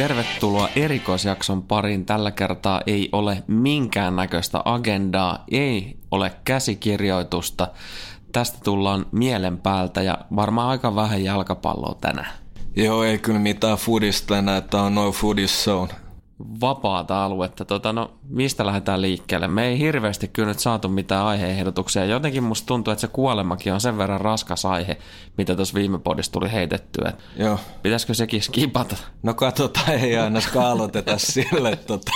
Tervetuloa erikoisjakson pariin. Tällä kertaa ei ole minkäännäköistä agendaa, ei ole käsikirjoitusta. Tästä tullaan mielen päältä ja varmaan aika vähän jalkapalloa tänään. Joo, ei kyllä mitään foodista enää, että on no foodis zone vapaata aluetta. Tota, no, mistä lähdetään liikkeelle? Me ei hirveästi kyllä nyt saatu mitään aiheehdotuksia. Jotenkin musta tuntuu, että se kuolemakin on sen verran raskas aihe, mitä tuossa viime podissa tuli heitettyä. Joo. Pitäisikö sekin skipata? No katsotaan, ei aina skaaloteta sille. Tota,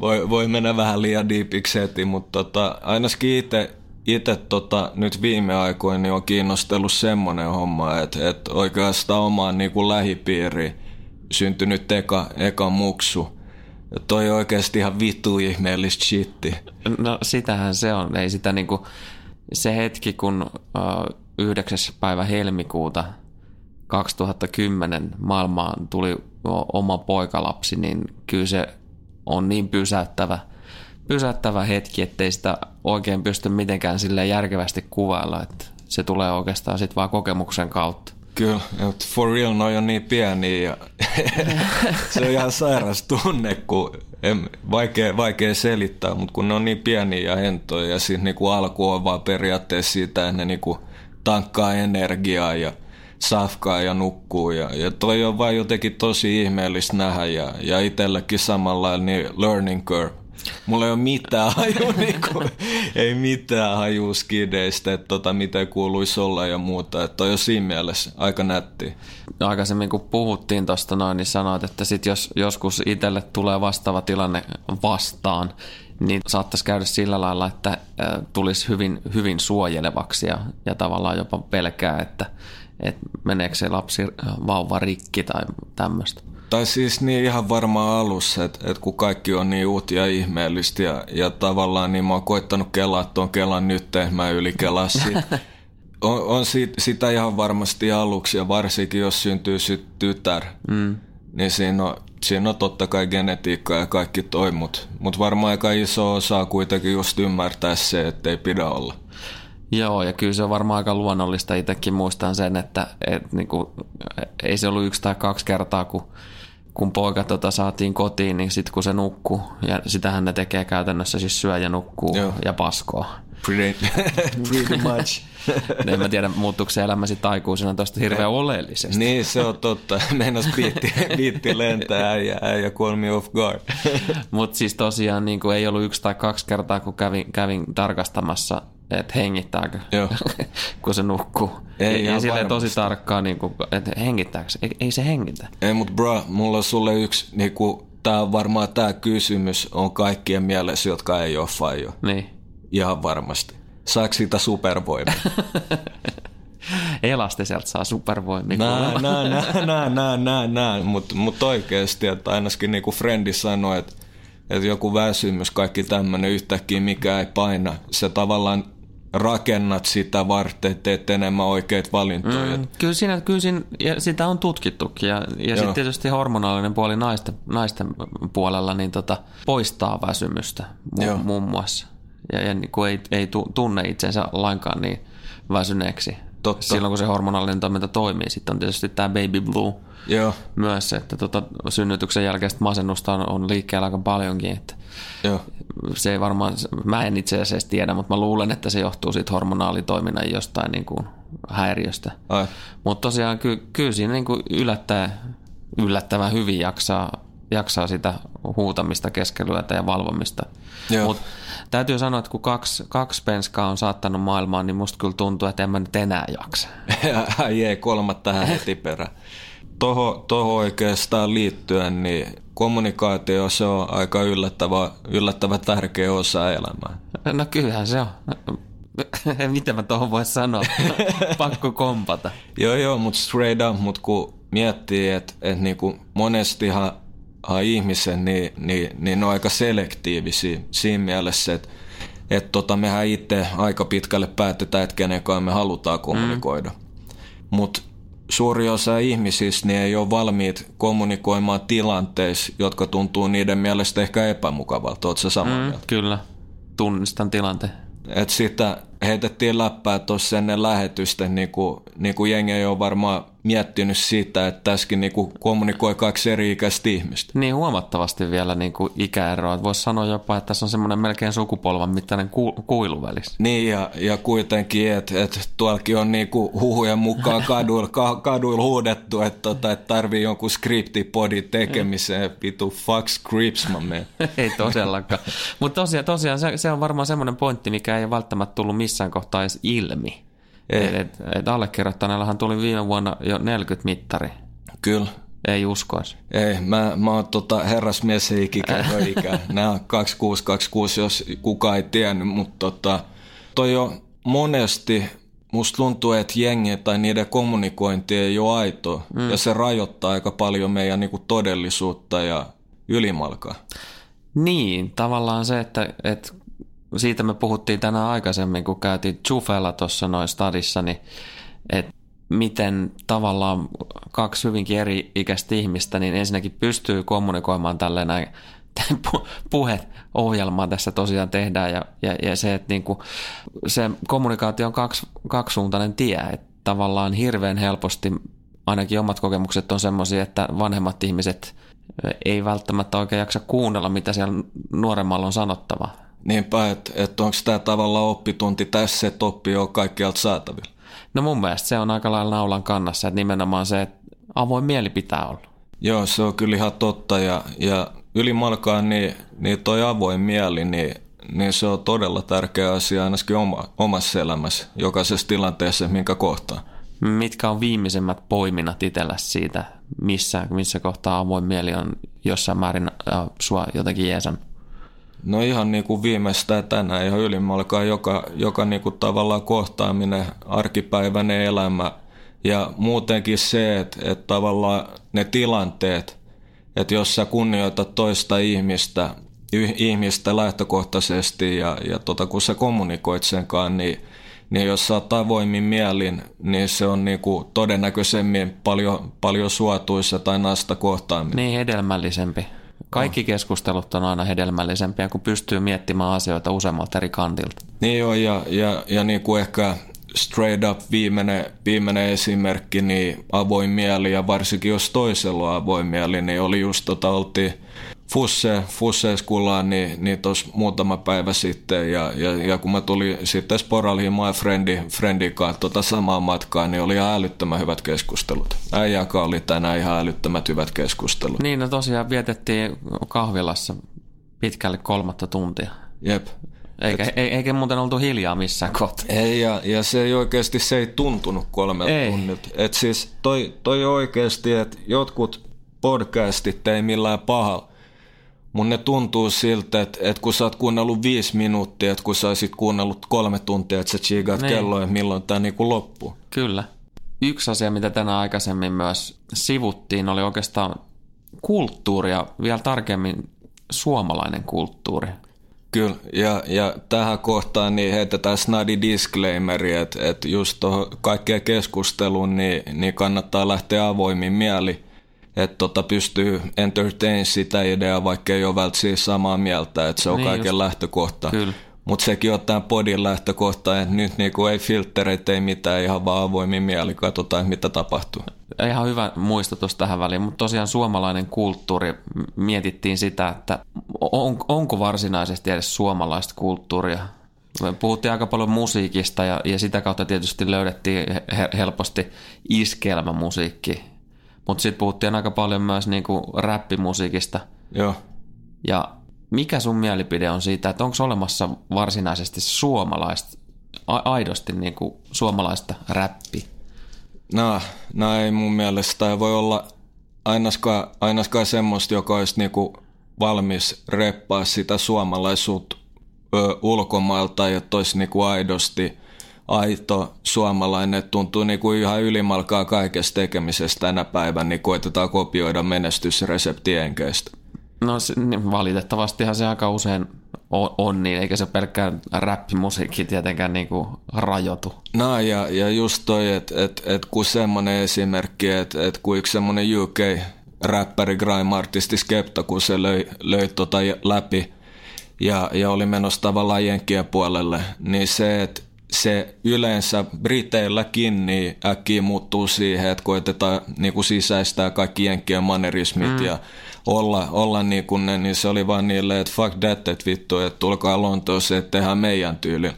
voi, voi mennä vähän liian diipiksi heti, mutta tota, ainakin itse itse tota, nyt viime aikoina niin on kiinnostellut semmoinen homma, että, että oikeastaan omaan niin kuin lähipiiriin syntynyt eka, eka muksu – toi oikeasti ihan vittu ihmeellistä shitti. No sitähän se on. Ei sitä niinku, se hetki, kun uh, 9. päivä helmikuuta 2010 maailmaan tuli oma poikalapsi, niin kyllä se on niin pysäyttävä, pysäyttävä hetki, ettei sitä oikein pysty mitenkään sille järkevästi kuvailla, että se tulee oikeastaan sitten vaan kokemuksen kautta. Kyllä, mutta for real noi on niin pieniä ja se on ihan sairas tunne, kun en, vaikea, vaikea selittää, mutta kun ne on niin pieniä ja hentoja ja siis niinku alku on vaan periaatteessa siitä, että ne niinku tankkaa energiaa ja safkaa ja nukkuu ja, ja toi on vaan jotenkin tosi ihmeellistä nähdä ja, ja itselläkin samalla niin learning curve Mulla ei ole mitään haju, niin kuin, ei mitään haju skideistä, että tota, mitä kuuluisi olla ja muuta. Että on jo siinä mielessä aika nätti. Aikaisemmin kun puhuttiin tuosta noin, niin sanoit, että sit jos joskus itselle tulee vastaava tilanne vastaan, niin saattaisi käydä sillä lailla, että tulisi hyvin, hyvin suojelevaksi ja, ja tavallaan jopa pelkää, että, että meneekö se lapsi vauva rikki tai tämmöistä. Tai siis niin ihan varmaan alussa, että, että kun kaikki on niin uut ja ihmeellistä ja, ja tavallaan niin mä oon koittanut kelaa tuon Kelan nyt, mä yli kelassi. on, on sit, sitä ihan varmasti aluksi ja varsinkin jos syntyy sit tytär, mm. niin siinä on, siinä on totta kai genetiikka ja kaikki toi, mutta mut varmaan aika iso osa kuitenkin just ymmärtää se, että ei pidä olla. Joo, ja kyllä se on varmaan aika luonnollista. Itsekin muistan sen, että et, niinku, ei se ollut yksi tai kaksi kertaa, kun kun poika tota, saatiin kotiin, niin sitten kun se nukkuu, ja sitähän ne tekee käytännössä siis syö ja nukkuu Joo. ja paskoo. Pretty, pretty much. en mä tiedä, muuttuuko se elämä sitten aikuisena tuosta hirveän oleellisesti. Niin, se on totta. Meinas biitti, biitti lentää äijä, äijä call me off guard. Mutta siis tosiaan niin kuin ei ollut yksi tai kaksi kertaa, kun kävin, kävin tarkastamassa että hengittääkö, Joo. kun se nukkuu. Ei, ja silleen tosi tarkkaan, niin kuin, että hengittääkö se. Ei, ei se hengitä. Ei, mutta bro, mulla on sulle yksi, niin kuin, tää varmaan tämä kysymys on kaikkien mielessä, jotka ei ole fajo. Niin. Ihan varmasti. Saako siitä supervoimia? Elastiselta saa supervoimia. Nää, nää, nää, nää, nää, nää, nää. Mutta mut oikeasti, että ainakin niin kuin Frendi sanoi, että että joku väsymys, kaikki tämmöinen yhtäkkiä, mikä ei paina. Se tavallaan rakennat sitä varten, teet enemmän oikeita valintoja. Mm, kyllä, siinä, kyllä siinä, ja sitä on tutkittukin ja, ja sitten tietysti hormonaalinen puoli naisten, naisten puolella niin tota, poistaa väsymystä mu, muun muassa. Ja, ja niin kun ei, ei tunne itsensä lainkaan niin väsyneeksi. Totta. Silloin kun se hormonaalinen toiminta toimii, sitten on tietysti tämä baby blue Joo. myös, että tota, synnytyksen jälkeistä masennusta on, on liikkeellä aika paljonkin, että Joo. Se ei varmaan, mä en itse asiassa tiedä, mutta mä luulen, että se johtuu siitä hormonaalitoiminnan jostain niin kuin häiriöstä. Mutta tosiaan ky, kyllä siinä niin kuin yllättää, yllättävän hyvin jaksaa, jaksaa sitä huutamista keskelyötä ja valvomista. Mutta täytyy sanoa, että kun kaksi, kaksi penskaa on saattanut maailmaan, niin musta kyllä tuntuu, että en mä nyt enää jaksa. Jee, kolmatta tähän heti perään. Toho, toho oikeastaan liittyen, niin kommunikaatio se on aika yllättävä, yllättävä tärkeä osa elämää. No kyllähän se on. Mitä mä tuohon voi sanoa? Pakko kompata. joo, joo, mutta straight up, mutta kun miettii, että et niinku monestihan ihmisen, niin, niin, niin ne on aika selektiivisiä siinä mielessä, että et tota, mehän itse aika pitkälle päätetään, että kenen kanssa me halutaan kommunikoida. Mm. Mutta suuri osa ihmisistä niin ei ole valmiit kommunikoimaan tilanteissa, jotka tuntuu niiden mielestä ehkä epämukavalta. Oletko samaa mm, mieltä? Kyllä, tunnistan tilanteen. Et sitä heitettiin läppää tuossa ennen lähetystä, niin kuin, niin kuin jengi ei ole varmaan miettinyt sitä, että tässäkin niin kuin kommunikoi kaksi eri ikäistä ihmistä. Niin huomattavasti vielä niin kuin ikäeroa. Voisi sanoa jopa, että tässä on semmoinen melkein sukupolvan mittainen ku, kuilu välissä. Niin ja, ja kuitenkin, että et tuollakin on niin kuin huhujen mukaan kaduilla, ka, kaduilla huudettu, että tota, et tarvii jonkun skriptipodin tekemiseen. Vitu fuck scripts, mä ei todellakaan. Mutta tosiaan, tosiaan se, se on varmaan semmoinen pointti, mikä ei ole välttämättä tullut missään kohtaa edes ilmi. Et, et, et allekirjoittaneellahan tuli viime vuonna jo 40 mittari. Kyllä. Ei uskoisi. Ei, mä, mä oon tota herrasmies ja ikikäytö ikä. Nämä on 2626, jos kukaan ei tiennyt, mutta tota, toi on monesti, musta tuntuu, että jengi tai niiden kommunikointi ei ole aito. Mm. Ja se rajoittaa aika paljon meidän niinku todellisuutta ja ylimalkaa. Niin, tavallaan se, että, että siitä me puhuttiin tänään aikaisemmin, kun käytiin Chufella tuossa noin stadissa, niin että miten tavallaan kaksi hyvinkin eri ikäistä ihmistä, niin ensinnäkin pystyy kommunikoimaan tälleen näin puheohjelmaa tässä tosiaan tehdään ja, ja, ja se, että niinku, se kommunikaatio on kaksi, kaksisuuntainen tie, että tavallaan hirveän helposti ainakin omat kokemukset on semmoisia, että vanhemmat ihmiset ei välttämättä oikein jaksa kuunnella, mitä siellä nuoremmalla on sanottava. Niinpä, että, että onko tämä tavallaan oppitunti tässä, että oppi on kaikkialta saatavilla? No mun mielestä se on aika lailla naulan kannassa, että nimenomaan se, että avoin mieli pitää olla. Joo, se on kyllä ihan totta ja, ja ylimalkaan niin, niin toi avoin mieli, niin, niin se on todella tärkeä asia ainakin oma, omassa elämässä, jokaisessa tilanteessa, minkä kohtaa. Mitkä on viimeisimmät poiminnat itsellä siitä, missä, missä kohtaa avoin mieli on jossain määrin äh, sua jotenkin jeesan? No ihan niin kuin viimeistään tänään ihan ylimalkaan joka, joka niin kuin tavallaan kohtaaminen, arkipäiväinen elämä ja muutenkin se, että, että tavallaan ne tilanteet, että jos sä kunnioitat toista ihmistä, ihmistä lähtökohtaisesti ja, ja tota, kun sä kommunikoit senkaan, niin, niin jos sä oot avoimin mielin, niin se on niin kuin todennäköisemmin paljon, paljon suotuissa tai nasta kohtaaminen. Niin hedelmällisempi. Kaikki keskustelut on aina hedelmällisempiä, kun pystyy miettimään asioita useammalta eri kantilta. Niin joo, ja, ja, ja niin kuin ehkä straight up viimeinen, viimeinen esimerkki, niin avoin mieli, ja varsinkin jos toisella on avoin mieli, niin oli just tota, oltiin Fusse, Fusse-skulaan niin, niin tuossa muutama päivä sitten ja, ja, ja kun mä tulin sitten Sporaliin my friendi, friendin kanssa tota samaa matkaa, niin oli ihan älyttömän hyvät keskustelut. Äijäkä oli tänään ihan älyttömät hyvät keskustelut. Niin, no tosiaan vietettiin kahvilassa pitkälle kolmatta tuntia. Jep. Eikä, Et, eikä muuten oltu hiljaa missään kohtaa. Ei, ja, ja se ei oikeasti, se ei tuntunut kolmelta ei. tunnilta. Et siis toi, toi oikeasti, että jotkut podcastit ei millään pahalla Mun ne tuntuu siltä, että, että kun sä oot kuunnellut viisi minuuttia, että kun sä olisit kuunnellut kolme tuntia, että sä chigaat niin. kelloa, että milloin tämä niinku loppuu. Kyllä. Yksi asia, mitä tänään aikaisemmin myös sivuttiin, oli oikeastaan kulttuuri ja vielä tarkemmin suomalainen kulttuuri. Kyllä, ja, ja tähän kohtaan niin heitetään snadi disclaimeri, että, että just tuohon kaikkeen keskusteluun niin, niin kannattaa lähteä avoimin mieli että tota pystyy entertain sitä ideaa, vaikka ei ole välttämättä samaa mieltä, että se on niin kaiken just. lähtökohta. Mutta sekin on tämän podin lähtökohta, että nyt niinku ei filttereitä, ei mitään, ihan vaan avoimin mieli, katsotaan mitä tapahtuu. Ihan hyvä muistutus tähän väliin, mutta tosiaan suomalainen kulttuuri, mietittiin sitä, että on, onko varsinaisesti edes suomalaista kulttuuria. Me puhuttiin aika paljon musiikista ja, ja sitä kautta tietysti löydettiin helposti iskelmämusiikki mutta sitten puhuttiin aika paljon myös niinku räppimusiikista. Joo. Ja mikä sun mielipide on siitä, että onko olemassa varsinaisesti suomalaista, aidosti niinku suomalaista räppi? No, no ei mun mielestä. Voi olla, ainakaan, ainakaan semmoista, joka olisi niinku valmis reppaa sitä suomalaisuutta ö, ulkomailta, että olisi niinku aidosti aito suomalainen. Tuntuu niinku ihan ylimalkaa kaikesta tekemisestä tänä päivänä, niin koitetaan kopioida menestysresepti enkeistä. No niin valitettavastihan se aika usein on, on niin, eikä se pelkkään räppimusiikki tietenkään niin kuin rajoitu. No ja, ja just toi, että et, et kun semmoinen esimerkki, että et kun yksi semmoinen UK räppäri, grime-artisti Skepta, kun se löi, löi tota läpi ja, ja oli menossa tavallaan jenkkien puolelle, niin se, että se yleensä Briteilläkin niin äkkiä muuttuu siihen, että koetetaan niin kuin sisäistää kaikki jenkkien manerismit mm. ja olla, olla niin kuin ne, niin se oli vaan niille, että fuck that, että vittu, että tulkaa Lontooseen, että tehdään meidän tyyli.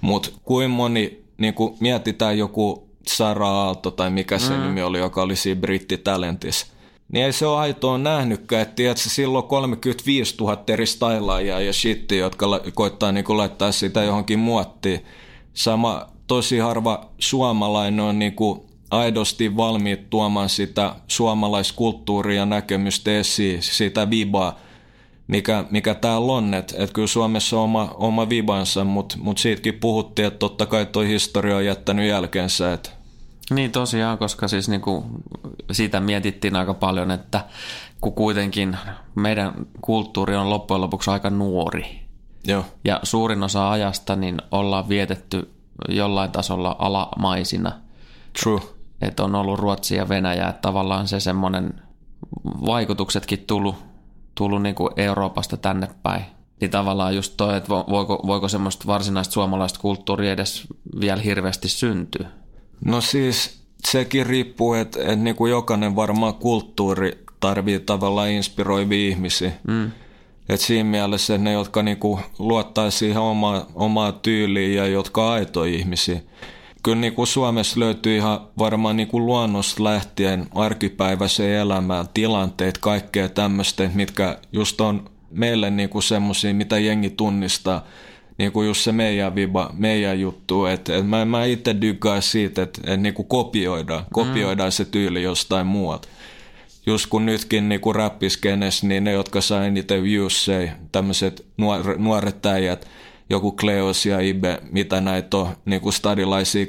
Mutta kuin moni, niin kuin mietitään joku Sara Aalto tai mikä se mm. nimi oli, joka oli siinä brittitalentissa, niin ei se ole aitoa nähnytkään, että tiedätkö, silloin 35 000 eri stylaajaa ja shitti, jotka la- koittaa niin kuin laittaa sitä johonkin muottiin. Sama tosi harva suomalainen on niin kuin aidosti valmiit tuomaan sitä suomalaiskulttuuria ja näkemystä esiin, sitä vibaa, mikä, mikä täällä on. Että et kyllä Suomessa on oma, oma vibansa, mutta mut siitäkin puhuttiin, että totta kai tuo historia on jättänyt jälkeensä. Et. Niin tosiaan, koska siis niinku siitä mietittiin aika paljon, että kun kuitenkin meidän kulttuuri on loppujen lopuksi aika nuori. Joo. Ja suurin osa ajasta niin ollaan vietetty jollain tasolla alamaisina. True että on ollut Ruotsi ja Venäjä, että tavallaan se semmoinen vaikutuksetkin tullut, tullut niin kuin Euroopasta tänne päin. Niin tavallaan just toi, että voiko, voiko semmoista varsinaista suomalaista kulttuuria edes vielä hirveästi syntyä? No siis sekin riippuu, että, että niin kuin jokainen varmaan kulttuuri tarvii tavallaan inspiroivia ihmisiä. Mm. Et siinä mielessä ne, jotka niinku luottaa siihen omaa, omaa tyyliin ja jotka on aitoja ihmisiä kyllä niin kuin Suomessa löytyy ihan varmaan niin kuin luonnosta lähtien arkipäiväiseen elämään tilanteet, kaikkea tämmöistä, mitkä just on meille niin kuin semmoisia, mitä jengi tunnistaa, niin kuin just se meidän viba, meidän juttu. Et, et mä, mä itse dykkaan siitä, että et niin kuin kopioidaan, kopioidaan mm. se tyyli jostain muualta. Just kun nytkin niin kuin räppiskenes, niin ne, jotka sai eniten views, tämmöiset nuor, nuoret äijät, joku Kleos ja Ibe, mitä näitä on niin kuin stadilaisia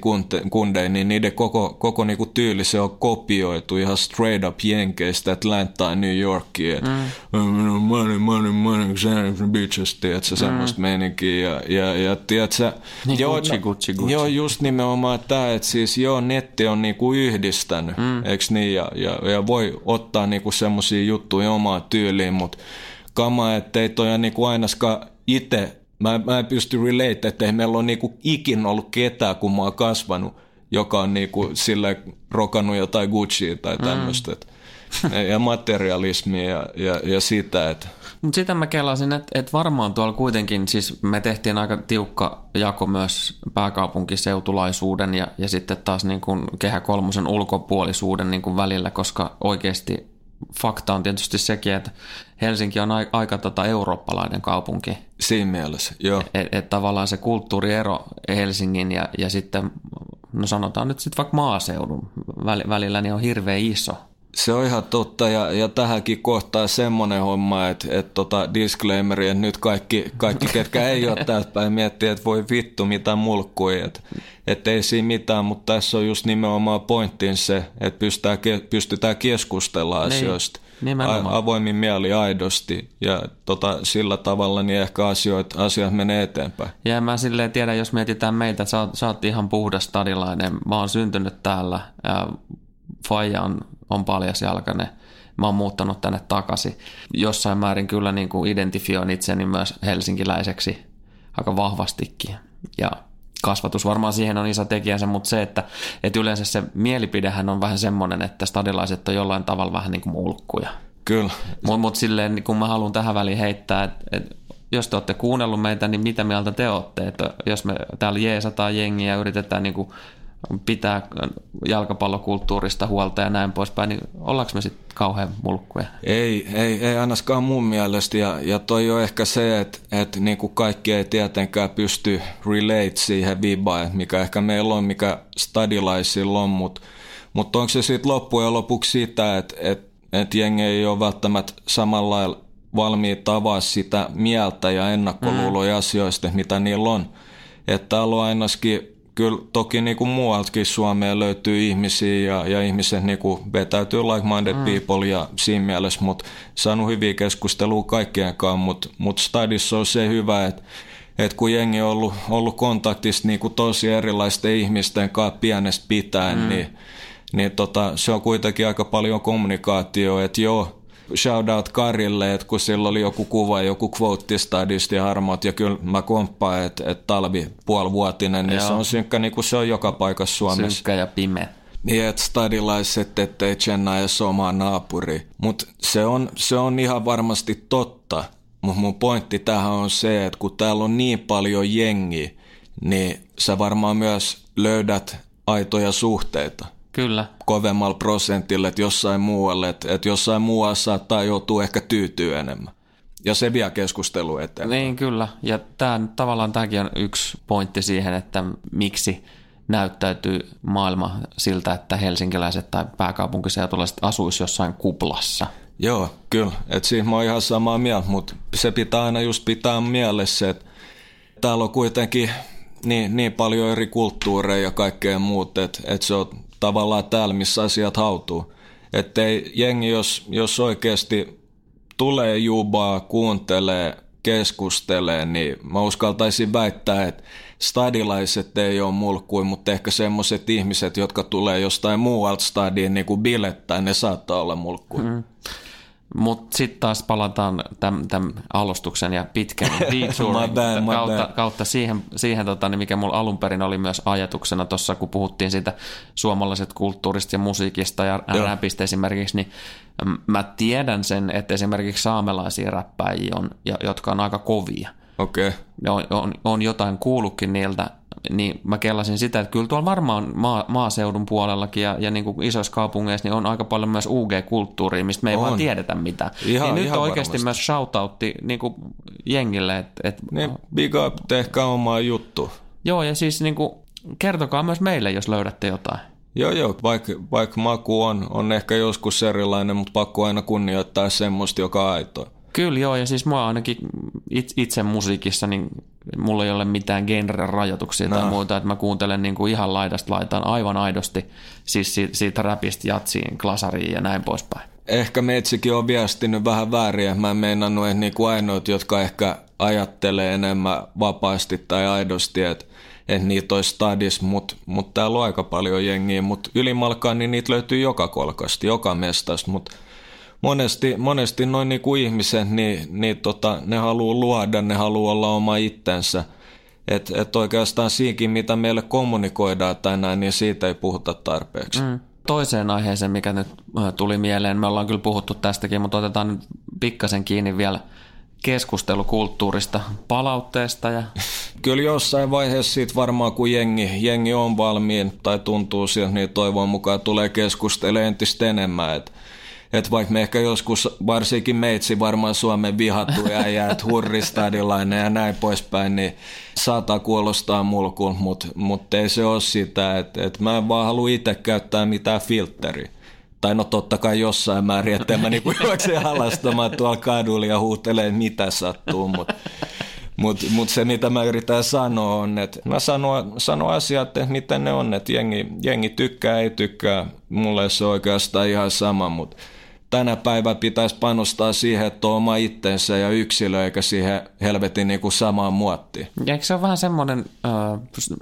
kundeja, niin niiden koko, koko niin kuin tyyli se on kopioitu ihan straight up Jenkeistä, Atlanta New Yorkiin. Mm. Money, money, money, bitches, tiedätkö, mm. semmoista meininkiä. Ja, ja, ja tiedätkö, niin joo, Gucci, Gucci, Gucci. joo, just nimenomaan tämä, että siis joo, netti on niin kuin yhdistänyt, mm. eikö niin, ja, ja, ja voi ottaa niin kuin semmoisia juttuja omaan tyyliin, mutta kama, että ei toi niin kuin ainakaan itse mä, mä en pysty relate, että ei meillä ole niinku ikin ollut ketään, kun mä oon kasvanut, joka on niinku sille rokannut jotain Gucci tai tämmöistä. Mm. ja materialismia ja, ja, ja sitä, että mutta sitä mä kelasin, että, että varmaan tuolla kuitenkin, siis me tehtiin aika tiukka jako myös pääkaupunkiseutulaisuuden ja, ja sitten taas niin kuin kehä kolmosen ulkopuolisuuden niin kuin välillä, koska oikeasti fakta on tietysti sekin, että Helsinki on aika, aika tota eurooppalainen kaupunki. Siinä mielessä, joo. Että et tavallaan se kulttuuriero Helsingin ja, ja sitten, no sanotaan nyt sitten vaikka maaseudun välillä, niin on hirveän iso. Se on ihan totta ja, ja tähänkin kohtaa semmoinen homma, että, että tota disclaimeri, että nyt kaikki, kaikki ketkä ei ole täältä päin miettii, että voi vittu mitä mulkkuja, että, että ei siinä mitään, mutta tässä on just nimenomaan pointtiin se, että pystytään, pystytään keskustella niin, asioista. Nimenomaan. avoimin mieli aidosti ja tota, sillä tavalla niin ehkä asioit, asiat menee eteenpäin. Ja mä silleen tiedän, jos mietitään meitä, sä, sä oot ihan puhdas stadilainen. Mä oon syntynyt täällä ja Faija on, on paljasjalkainen. Mä oon muuttanut tänne takaisin. Jossain määrin kyllä niin kuin identifioin itseni myös helsinkiläiseksi aika vahvastikin. Ja kasvatus varmaan siihen on iso tekijänsä, mutta se, että, että yleensä se mielipidehän on vähän semmoinen, että stadilaiset on jollain tavalla vähän niin kuin mulkkuja. Kyllä. Mutta mut silleen, niin kun mä haluan tähän väliin heittää, että, että jos te olette kuunnellut meitä, niin mitä mieltä te olette? Että jos me täällä jeesataan jengiä ja yritetään niin kuin pitää jalkapallokulttuurista huolta ja näin poispäin, niin ollaanko me sitten kauhean mulkkuja? Ei, ei, ei ainakaan mun mielestä. Ja, ja toi on ehkä se, että, että niin kuin kaikki ei tietenkään pysty relate siihen vibaan, mikä ehkä meillä on, mikä stadilaisilla on, mutta mutta onko se sitten loppujen lopuksi sitä, että, että että jengi ei ole välttämättä samalla lailla valmiit avaa sitä mieltä ja ennakkoluuloja mm. asioista, mitä niillä on. Että täällä on ainakin, kyllä toki niin kuin muualtakin Suomeen löytyy ihmisiä ja, ja ihmiset niin kuin vetäytyy like-minded mm. people ja siinä mielessä, mutta saanut hyviä keskustelua kaikkien kanssa, mutta mut stadissa on se hyvä, että et kun jengi on ollut, ollut kontaktissa niin kuin tosi erilaisten ihmisten kanssa pienestä pitäen, mm. niin, niin tota, se on kuitenkin aika paljon kommunikaatio, että joo, shout out Karille, että kun sillä oli joku kuva, joku quote stadista ja harmaat, ja kyllä mä komppaan, että, että talvi puolivuotinen, niin Joo. se on synkkä niin kuin se on joka paikassa Suomessa. Synkkä ja pimeä. Niin, että stadilaiset, ettei Chenna edes omaa naapuri. Mutta se on, se on ihan varmasti totta. Mutta mun pointti tähän on se, että kun täällä on niin paljon jengi, niin sä varmaan myös löydät aitoja suhteita. Kyllä. kovemmalla prosentilla, että jossain muualle, että, että jossain muualla saattaa joutua ehkä tyytyä enemmän. Ja se vie keskustelu eteen. Niin, kyllä. Ja tämä, tavallaan tämäkin on yksi pointti siihen, että miksi näyttäytyy maailma siltä, että helsinkiläiset tai pääkaupunkiseutulaiset asuisi jossain kuplassa. Joo, kyllä. Että siinä mä oon ihan samaa mieltä, mutta se pitää aina just pitää mielessä, että täällä on kuitenkin niin, niin paljon eri kulttuureja ja kaikkea muuta, että, että se on tavallaan täällä, missä asiat hautuu. Että jengi, jos, jos oikeasti tulee jubaa, kuuntelee, keskustelee, niin mä uskaltaisin väittää, että stadilaiset ei ole mulkkuja, mutta ehkä semmoiset ihmiset, jotka tulee jostain muualta stadiin niin kuin bilettää, ne saattaa olla mulkkuja. Mm. Mutta sitten taas palataan tämän alustuksen ja pitkän detourin kautta, kautta siihen, siihen tota, niin mikä mulla alun perin oli myös ajatuksena tuossa, kun puhuttiin siitä suomalaiset kulttuurista ja musiikista ja räpistä esimerkiksi, niin mä tiedän sen, että esimerkiksi saamelaisia räppäjiä on, jotka on aika kovia. Okei. Okay. On, on, on jotain kuullutkin niiltä, niin mä kellasin sitä, että kyllä tuolla varmaan maa, maaseudun puolellakin ja, ja niin kuin isoissa kaupungeissa niin on aika paljon myös UG-kulttuuria, mistä me ei on. vaan tiedetä mitään. Ihan, niin nyt ihan on oikeasti varmasti. myös shoutoutti niin kuin jengille. Että, että, niin, big up, tehkää omaa juttu. Joo, ja siis niin kuin, kertokaa myös meille, jos löydätte jotain. Joo, joo, vaikka, vaikka maku on, on ehkä joskus erilainen, mutta pakko aina kunnioittaa semmoista, joka aitoa. Kyllä joo, ja siis mua ainakin itse musiikissa, niin mulla ei ole mitään genre-rajoituksia no. tai muuta, että mä kuuntelen niin kuin ihan laidasta laitaan aivan aidosti, siis siitä, siitä räpistä jatsiin, klasariin ja näin poispäin. Ehkä metsikin on viestinyt vähän väärin, mä en meinannut, että niinku ainoat, jotka ehkä ajattelee enemmän vapaasti tai aidosti, että että niitä olisi stadis, mutta mut täällä on aika paljon jengiä, mutta ylimalkaan niin niitä löytyy joka kolkasta, joka mestasta, mutta monesti, monesti noin niin kuin ihmiset, niin, niin tota, ne haluaa luoda, ne haluaa olla oma itsensä. Että et oikeastaan siinkin, mitä meille kommunikoidaan tai näin, niin siitä ei puhuta tarpeeksi. Mm. Toiseen aiheeseen, mikä nyt tuli mieleen, me ollaan kyllä puhuttu tästäkin, mutta otetaan nyt pikkasen kiinni vielä keskustelukulttuurista, palautteesta. Ja... Kyllä jossain vaiheessa siitä varmaan, kun jengi, jengi on valmiin tai tuntuu siltä, niin toivon mukaan tulee keskustelemaan entistä enemmän. Että että vaikka me ehkä joskus, varsinkin meitsi varmaan Suomen vihattu ja jäät hurristadilainen ja näin poispäin, niin saattaa kuulostaa mulkun, mutta mut ei se ole sitä, että et mä en vaan halua itse käyttää mitään filtteri. Tai no totta kai jossain määrin, että mä niinku juoksen halastamaan tuolla kadulla ja huutelee mitä sattuu, mutta mutta mut se, mitä mä yritän sanoa, on, että mä sanon, sanon asiat, että miten ne on, että jengi, jengi tykkää, ei tykkää. Mulle se on oikeastaan ihan sama, mutta tänä päivänä pitäisi panostaa siihen, että on oma itsensä ja yksilö, eikä siihen helvetin niin kuin samaan muottiin. Ja eikö se ole vähän semmoinen, äh,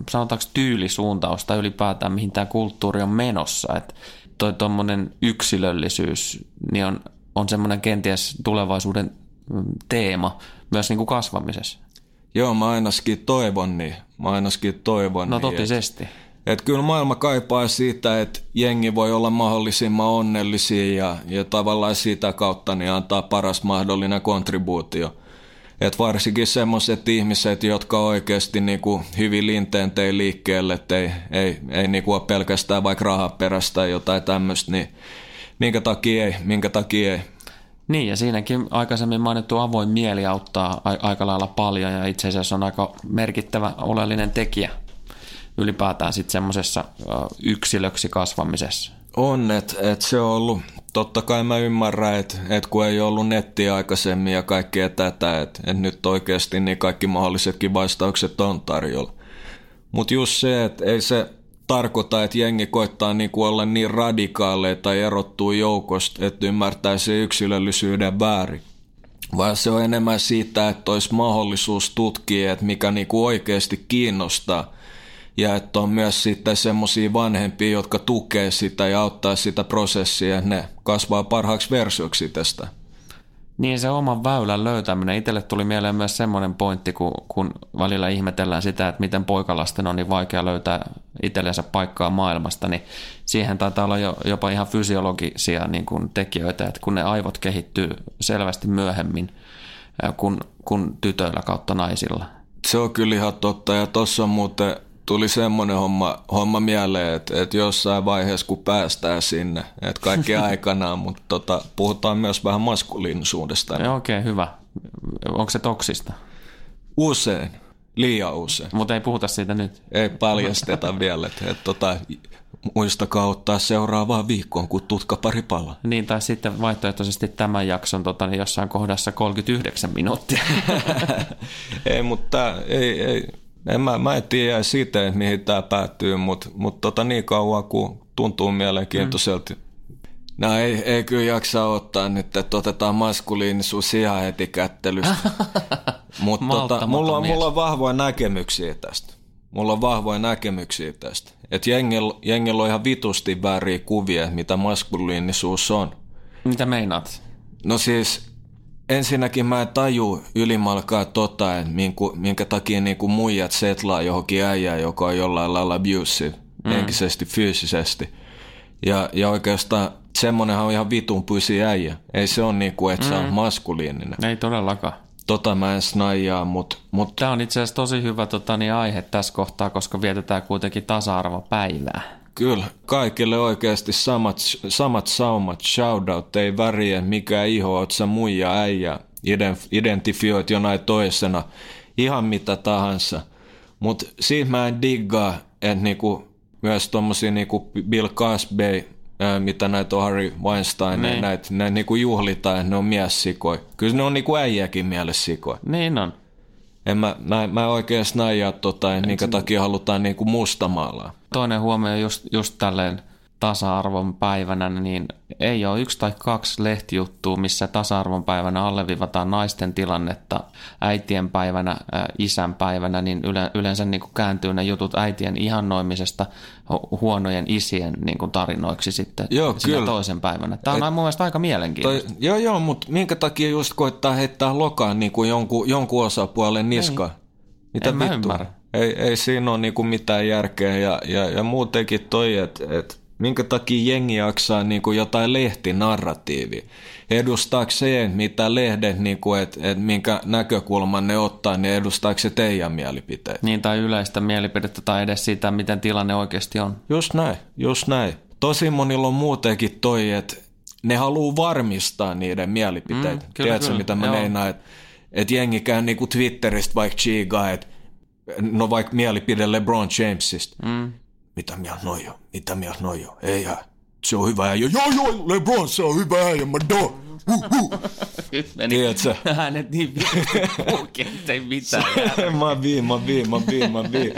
sanotaanko tyylisuuntaus tai ylipäätään mihin tämä kulttuuri on menossa, että toi tuommoinen yksilöllisyys niin on, on semmoinen kenties tulevaisuuden mm, teema myös niin kuin kasvamisessa. Joo, mä ainakin toivon niin. Mä ainakin toivon No niin, totisesti. Että et kyllä maailma kaipaa siitä, että jengi voi olla mahdollisimman onnellisia ja, ja tavallaan sitä kautta niin antaa paras mahdollinen kontribuutio. Et varsinkin semmoiset ihmiset, jotka oikeasti niinku hyvin linteen tei liikkeelle, että ei, ei, ei niinku ole pelkästään vaikka rahaperästä tai jotain tämmöistä, niin minkä takia ei, minkä takia ei. Niin, ja siinäkin aikaisemmin mainittu avoin mieli auttaa aika lailla paljon ja itse asiassa on aika merkittävä oleellinen tekijä ylipäätään sitten semmoisessa yksilöksi kasvamisessa. On, että et se on ollut, totta kai mä ymmärrän, että et kun ei ollut nettiä aikaisemmin ja kaikkea tätä, että et nyt oikeasti niin kaikki mahdollisetkin vastaukset on tarjolla. Mutta just se, että ei se tarkoita, että jengi koittaa niinku olla niin radikaaleja tai erottuu joukosta, että ymmärtää se yksilöllisyyden väärin. Vaan se on enemmän siitä, että olisi mahdollisuus tutkia, että mikä niinku oikeasti kiinnostaa. Ja että on myös sitten semmoisia vanhempia, jotka tukee sitä ja auttaa sitä prosessia. Ne kasvaa parhaaksi versioksi tästä. Niin se oman väylän löytäminen. Itselle tuli mieleen myös semmoinen pointti, kun, kun välillä ihmetellään sitä, että miten poikalasten on niin vaikea löytää itsellensä paikkaa maailmasta, niin siihen taitaa olla jo, jopa ihan fysiologisia niin kuin tekijöitä, että kun ne aivot kehittyy selvästi myöhemmin kuin, kuin tytöillä kautta naisilla. Se on kyllä ihan totta ja tuossa on muuten tuli semmoinen homma, homma mieleen, että, että jossain vaiheessa kun päästään sinne, että kaikki aikanaan, mutta tota, puhutaan myös vähän maskuliinisuudesta. Okei, okay, hyvä. Onko se toksista? Usein, liian usein. Mutta ei puhuta siitä nyt. Ei paljasteta vielä, että, että tota, muistakaa ottaa seuraavaan viikkoon, kun tutka pari palaa. Niin, tai sitten vaihtoehtoisesti tämän jakson tota, niin jossain kohdassa 39 minuuttia. ei, mutta ei, ei, en mä, mä en tiedä siitä, että mihin tämä päättyy, mutta mut tota niin kauan kuin tuntuu mielenkiintoiselta. Mm. No ei, ei kyllä jaksa ottaa nyt, että otetaan maskuliinisuus ihan heti kättelystä. mutta tota, mulla, on, mulla on vahvoja näkemyksiä tästä. Mulla on vahvoja näkemyksiä tästä. Että jengellä, jengellä on ihan vitusti vääriä kuvia, mitä maskuliinisuus on. Mitä meinaat? No siis ensinnäkin mä en taju ylimalkaa tota, että minku, minkä takia niin kuin muijat setlaa johonkin äijään, joka on jollain lailla abusive, mm. henkisesti, fyysisesti. Ja, ja oikeastaan semmonenhan on ihan vitun pysi äijä. Ei se ole niin kuin, että mm. se on mm. maskuliininen. Ei todellakaan. Tota mä en snaijaa, mutta... Mut... Tämä on itse asiassa tosi hyvä tota, niin aihe tässä kohtaa, koska vietetään kuitenkin tasa-arvopäivää. Kyllä, kaikille oikeasti samat, samat saumat, shoutout, ei väriä, mikä iho, oot sä muija, äijä, identifioit jonain toisena, ihan mitä tahansa. Mutta siitä mä en diggaa, että niinku, myös tommosia niinku Bill Cosby, ää, mitä näitä on Harry Weinstein, niin. näitä, näitä niinku juhlitaan, että ne on miessikoja. Kyllä ne on niinku äijäkin mielessä sikoja. Niin on. En mä, mä, mä oikein snaijaa tota, minkä takia halutaan niinku mustamaalaa. Toinen huomio just, just tälleen tasa-arvon päivänä, niin ei ole yksi tai kaksi lehtijuttua, missä tasa-arvon päivänä alleviivataan naisten tilannetta äitien päivänä, isän päivänä, niin yleensä niin kuin kääntyy ne jutut äitien ihannoimisesta huonojen isien niin kuin tarinoiksi sitten joo, kyllä. toisen päivänä. Tämä on Et, mun mielestä aika mielenkiintoista. Toi, joo, joo, mutta minkä takia just koittaa heittää lokaan niin kuin jonkun, jonkun osapuolen niskaan? Mitä en vittu? mä ymmärrä. Ei, ei siinä ole niin kuin mitään järkeä ja, ja, ja muutenkin toi, että et minkä takia jengi jaksaa niin kuin jotain lehtinarratiivia. Edustaako se, mitä lehdet, niin kuin, että, että minkä näkökulman ne ottaa, niin edustaako se teidän mielipiteet? Niin, tai yleistä mielipidettä tai edes sitä, miten tilanne oikeasti on. Just näin, just näin. Tosi monilla on muutenkin toi, että ne haluaa varmistaa niiden mielipiteet. Mm, kyllä, Tiedätkö, kyllä. mitä mä meinaan, että, että jengi käy niin kuin Twitteristä vaikka chigaa, että no vaikka mielipide LeBron Jamesista. Mm mitä mieltä noi on, mitä mieltä noi on, eihän, se on hyvä äijä, joo joo, LeBron se on hyvä äijä, mä do. Nyt meni Tiedätkö? hänet niin puhukin, ei mitään. mä viin, mä viin, mä viin, mä viin.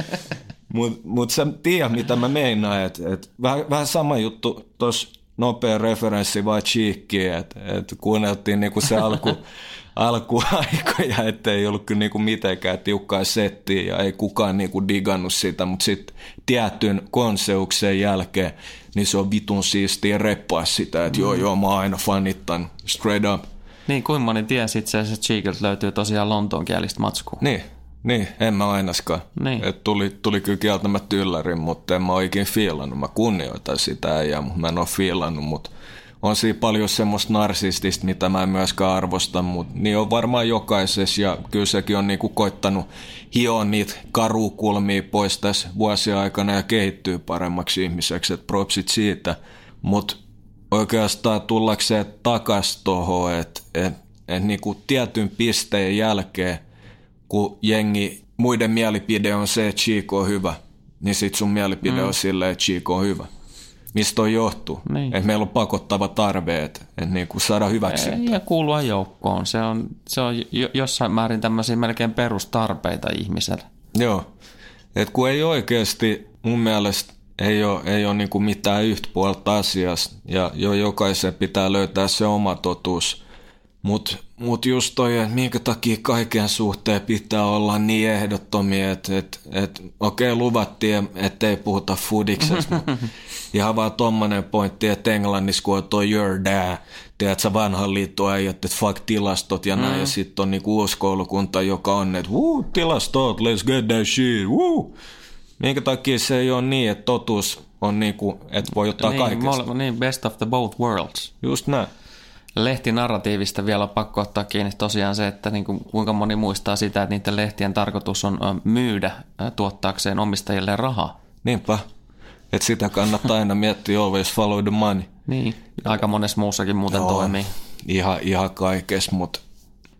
Mut, mut sä tiedät, mitä mä meinaan, että et, vähän, vähän sama juttu tuossa nopea referenssi vaan Cheekkiin, että et kuunneltiin niinku se alku, alkuaikoja, ettei ollut kyllä niinku mitenkään tiukkaa settiä ja ei kukaan niinku digannut sitä, mutta sitten tietyn konseuksen jälkeen, niin se on vitun siistiä reppaa sitä, että mm. joo joo mä oon aina fanittanut, straight up. Niin, kuin moni tiesi itse asiassa, että Cheekiltä löytyy tosiaan lontoonkielistä matskua. Niin, niin, en mä ainakaan. Niin. Et tuli, tuli kyllä kieltämättä yllärin, mutta en mä oikein fiilannut. Mä kunnioitan sitä ja mä en ole fiilannut, mutta on siinä paljon semmoista narsistista, mitä mä en myöskään arvosta, mutta niin on varmaan jokaisessa ja kyllä sekin on niinku koittanut hioa niitä karukulmia pois tässä vuosien aikana ja kehittyy paremmaksi ihmiseksi, että propsit siitä. Mutta oikeastaan tullakseen takas tuohon, että et, et niinku tietyn pisteen jälkeen, kun jengi, muiden mielipide on se, että Chico on hyvä, niin sit sun mielipide mm. on silleen, että Chico on hyvä. Mistä on johtuu. Niin. Että meillä on pakottava tarve, että, että niin kuin saada hyväksi. Ja kuulua joukkoon. Se on, se on jossain määrin tämmöisiä melkein perustarpeita ihmiselle. Joo. Et kun ei oikeasti mun mielestä ei ole, ei ole niin kuin mitään yhtä puolta asiasta ja jo jokaisen pitää löytää se oma totuus. Mutta mut just toi, että minkä takia kaiken suhteen pitää olla niin ehdottomia, että et, et, okei okay, luvattiin, ettei puhuta fudiksesta, ihan vaan tommonen pointti, että Englannissa kun on toi your dad, tiedät sä vanhan liittoäijät, että fuck tilastot ja näin, mm. ja sitten on niinku uusi koulukunta, joka on, että wuu, tilastot, let's get that shit, wuu. Minkä takia se ei ole niin, että totuus on niinku, että voi ottaa niin, kaikesta. Niin, best of the both worlds. Just näin lehtinarratiivista vielä on pakko ottaa kiinni tosiaan se, että niin kuin, kuinka moni muistaa sitä, että niiden lehtien tarkoitus on myydä tuottaakseen omistajille rahaa. Niinpä. Että sitä kannattaa aina miettiä always follow the money. Niin, aika monessa muussakin muuten Joo, toimii. Ihan, ihan kaikessa, mutta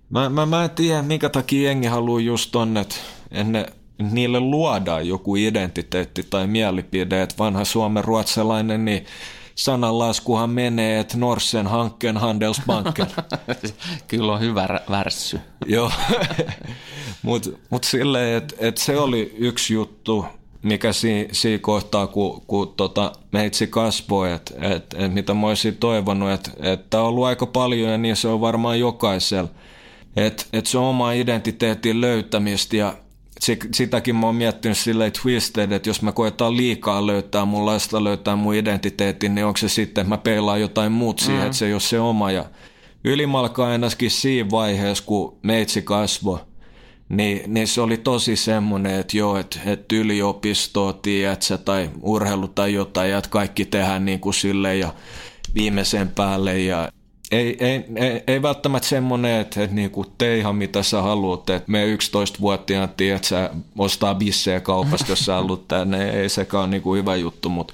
mä, mä, mä en tiedä, minkä takia jengi haluaa just tonne, että ne, niille luodaan joku identiteetti tai mielipide, että vanha suomen ruotsalainen, niin sananlaskuhan menee, että Norsen hankkeen Handelsbanken. Kyllä on hyvä värssy. Joo, mutta mut silleen, että et se oli yksi juttu, mikä siinä si kohtaa, kun, kun tota, meitsi kasvoi, että et, et mitä mä olisin toivonut, että et on ollut aika paljon ja niin se on varmaan jokaisella. Että et se on oma identiteetin löytämistä ja sitäkin mä oon miettinyt silleen twisted, että jos mä koetaan liikaa löytää mun lasta, löytää mun identiteetin, niin onko se sitten, että mä peilaan jotain muut siihen, mm. että se ei ole se oma. Ja ylimalkaa ainakin siinä vaiheessa, kun meitsi kasvoi, niin, niin se oli tosi semmoinen, että joo, että, että yliopistoa, tiedätkö, tai urheilu tai jotain, ja että kaikki tehdään niin kuin silleen ja viimeisen päälle ja ei, ei, ei, ei välttämättä semmoinen, että, että niinku tee ihan mitä sä haluat, että me 11-vuotiaan tiedät, että sä ostaa bissejä kaupasta, jos sä haluat tänne, ei sekaan ole niinku hyvä juttu, mutta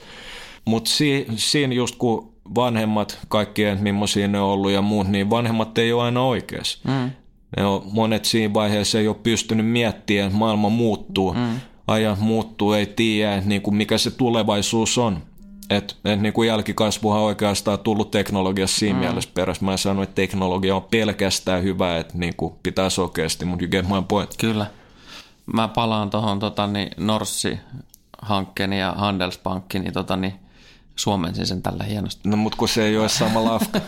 mut si, siinä just kun vanhemmat, kaikkien millaisia ne on ollut ja muut, niin vanhemmat ei ole aina oikeassa. Mm. Ne on, monet siinä vaiheessa ei ole pystynyt miettimään, että maailma muuttuu, mm. ajat muuttuu, ei tiedä niin kuin mikä se tulevaisuus on. Et, et niin kuin jälkikasvuhan oikeastaan tullut teknologiassa siinä mm. mielessä perässä. Mä en sano, että teknologia on pelkästään hyvä, että niin kuin pitää sokeasti, mutta you get my point. Kyllä. Mä palaan tuohon tota, niin Norssi-hankkeen ja Handelsbankin, niin, tota, niin suomensin sen tällä hienosti. No mutta kun se ei ole sama lafka.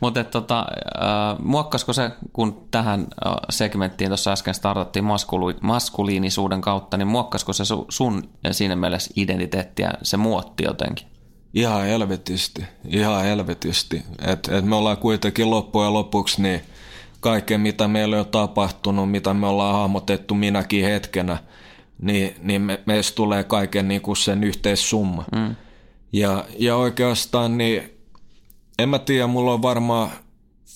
mutta tota, äh, muokkasko se, kun tähän äh, segmenttiin tuossa äsken startattiin maskuli, maskuliinisuuden kautta, niin muokkasko se su, sun siinä mielessä identiteettiä, se muotti jotenkin? Ihan helvetisti, ihan helvetisti. Et, et me ollaan kuitenkin loppujen lopuksi niin kaiken, mitä meillä on tapahtunut, mitä me ollaan hahmotettu minäkin hetkenä, niin, niin me, meistä tulee kaiken niin kuin sen yhteissumma. Mm. Ja, ja oikeastaan niin, en mä tiedä, mulla on varmaan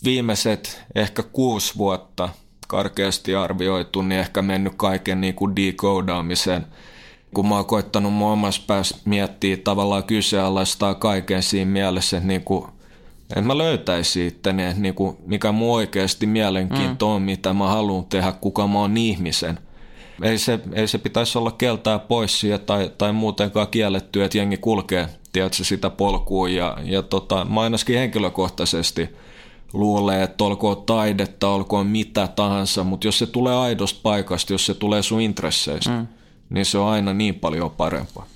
viimeiset ehkä kuusi vuotta karkeasti arvioitu, niin ehkä mennyt kaiken niin kuin decoodaamiseen. Kun mä oon koittanut mun omassa päässä miettiä tavallaan kyseenalaistaa kaiken siinä mielessä, että niin kuin, en mä löytäisi itteni, että niin kuin, mikä mun oikeasti mielenkiinto mm. on, mitä mä haluan tehdä, kuka mä oon ihmisen. Ei se, ei se pitäisi olla keltää pois siitä tai, tai muutenkaan kielletty, että jengi kulkee tiedätkö, sitä polkua. Ja, ja tota, mä ainakin henkilökohtaisesti luulee, että olkoon taidetta, olkoon mitä tahansa, mutta jos se tulee aidosta paikasta, jos se tulee sun intresseistä, mm. niin se on aina niin paljon parempaa.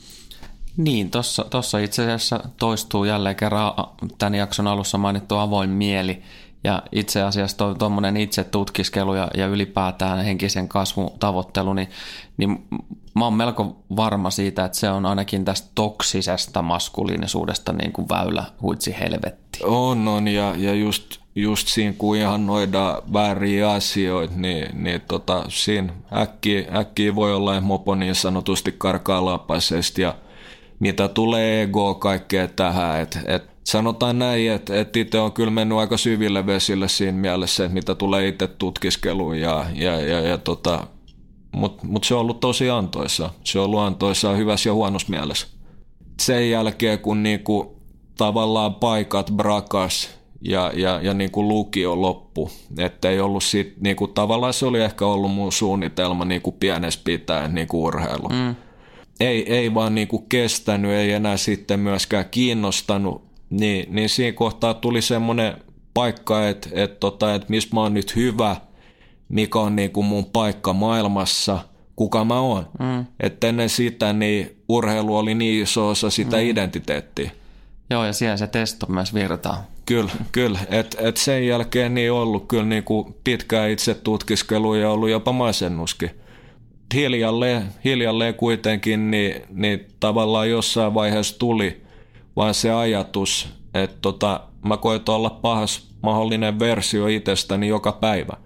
Niin, tuossa itse asiassa toistuu jälleen kerran tämän jakson alussa mainittu avoin mieli. Ja itse asiassa tuommoinen itse tutkiskelu ja, ja ylipäätään henkisen kasvun tavoittelu, niin, niin mä oon melko varma siitä, että se on ainakin tästä toksisesta maskuliinisuudesta niin kuin väylä huitsi helvetti. On, on ja, ja just, just siinä kun ihan noida vääriä asioita, niin, niin tota, siinä äkkiä, äkkiä voi olla mopo niin sanotusti karkaa lapaisesti ja mitä tulee ego kaikkea tähän, että et, sanotaan näin, että et itse on kyllä mennyt aika syville vesille siinä mielessä, että mitä tulee itse tutkiskeluun ja, ja, ja, ja tota, mutta mut se on ollut tosi antoisa. Se on ollut antoisa hyvässä ja huonossa mielessä. Sen jälkeen, kun niinku tavallaan paikat brakas ja, ja, ja niinku lukio loppu, että ei ollut sit, niinku, tavallaan se oli ehkä ollut mun suunnitelma niinku pienessä pitää niinku urheilu. Mm. ei, ei vaan niin kuin kestänyt, ei enää sitten myöskään kiinnostanut, niin, niin siinä kohtaa tuli semmoinen paikka, että, että, tota, että missä mä oon nyt hyvä, mikä on niin kuin mun paikka maailmassa, kuka mä oon. Mm. Että ennen sitä niin urheilu oli niin iso osa sitä mm. identiteettiä. Joo, ja siellä se testo myös virtaa. Kyllä, kyllä. Et, et sen jälkeen niin ollut kyllä niin kuin pitkää itse tutkiskelu ja ollut jopa masennuskin. Hiljalleen, hiljalleen kuitenkin niin, niin tavallaan jossain vaiheessa tuli vaan se ajatus, että tota, mä koitan olla pahas mahdollinen versio itsestäni joka päivä.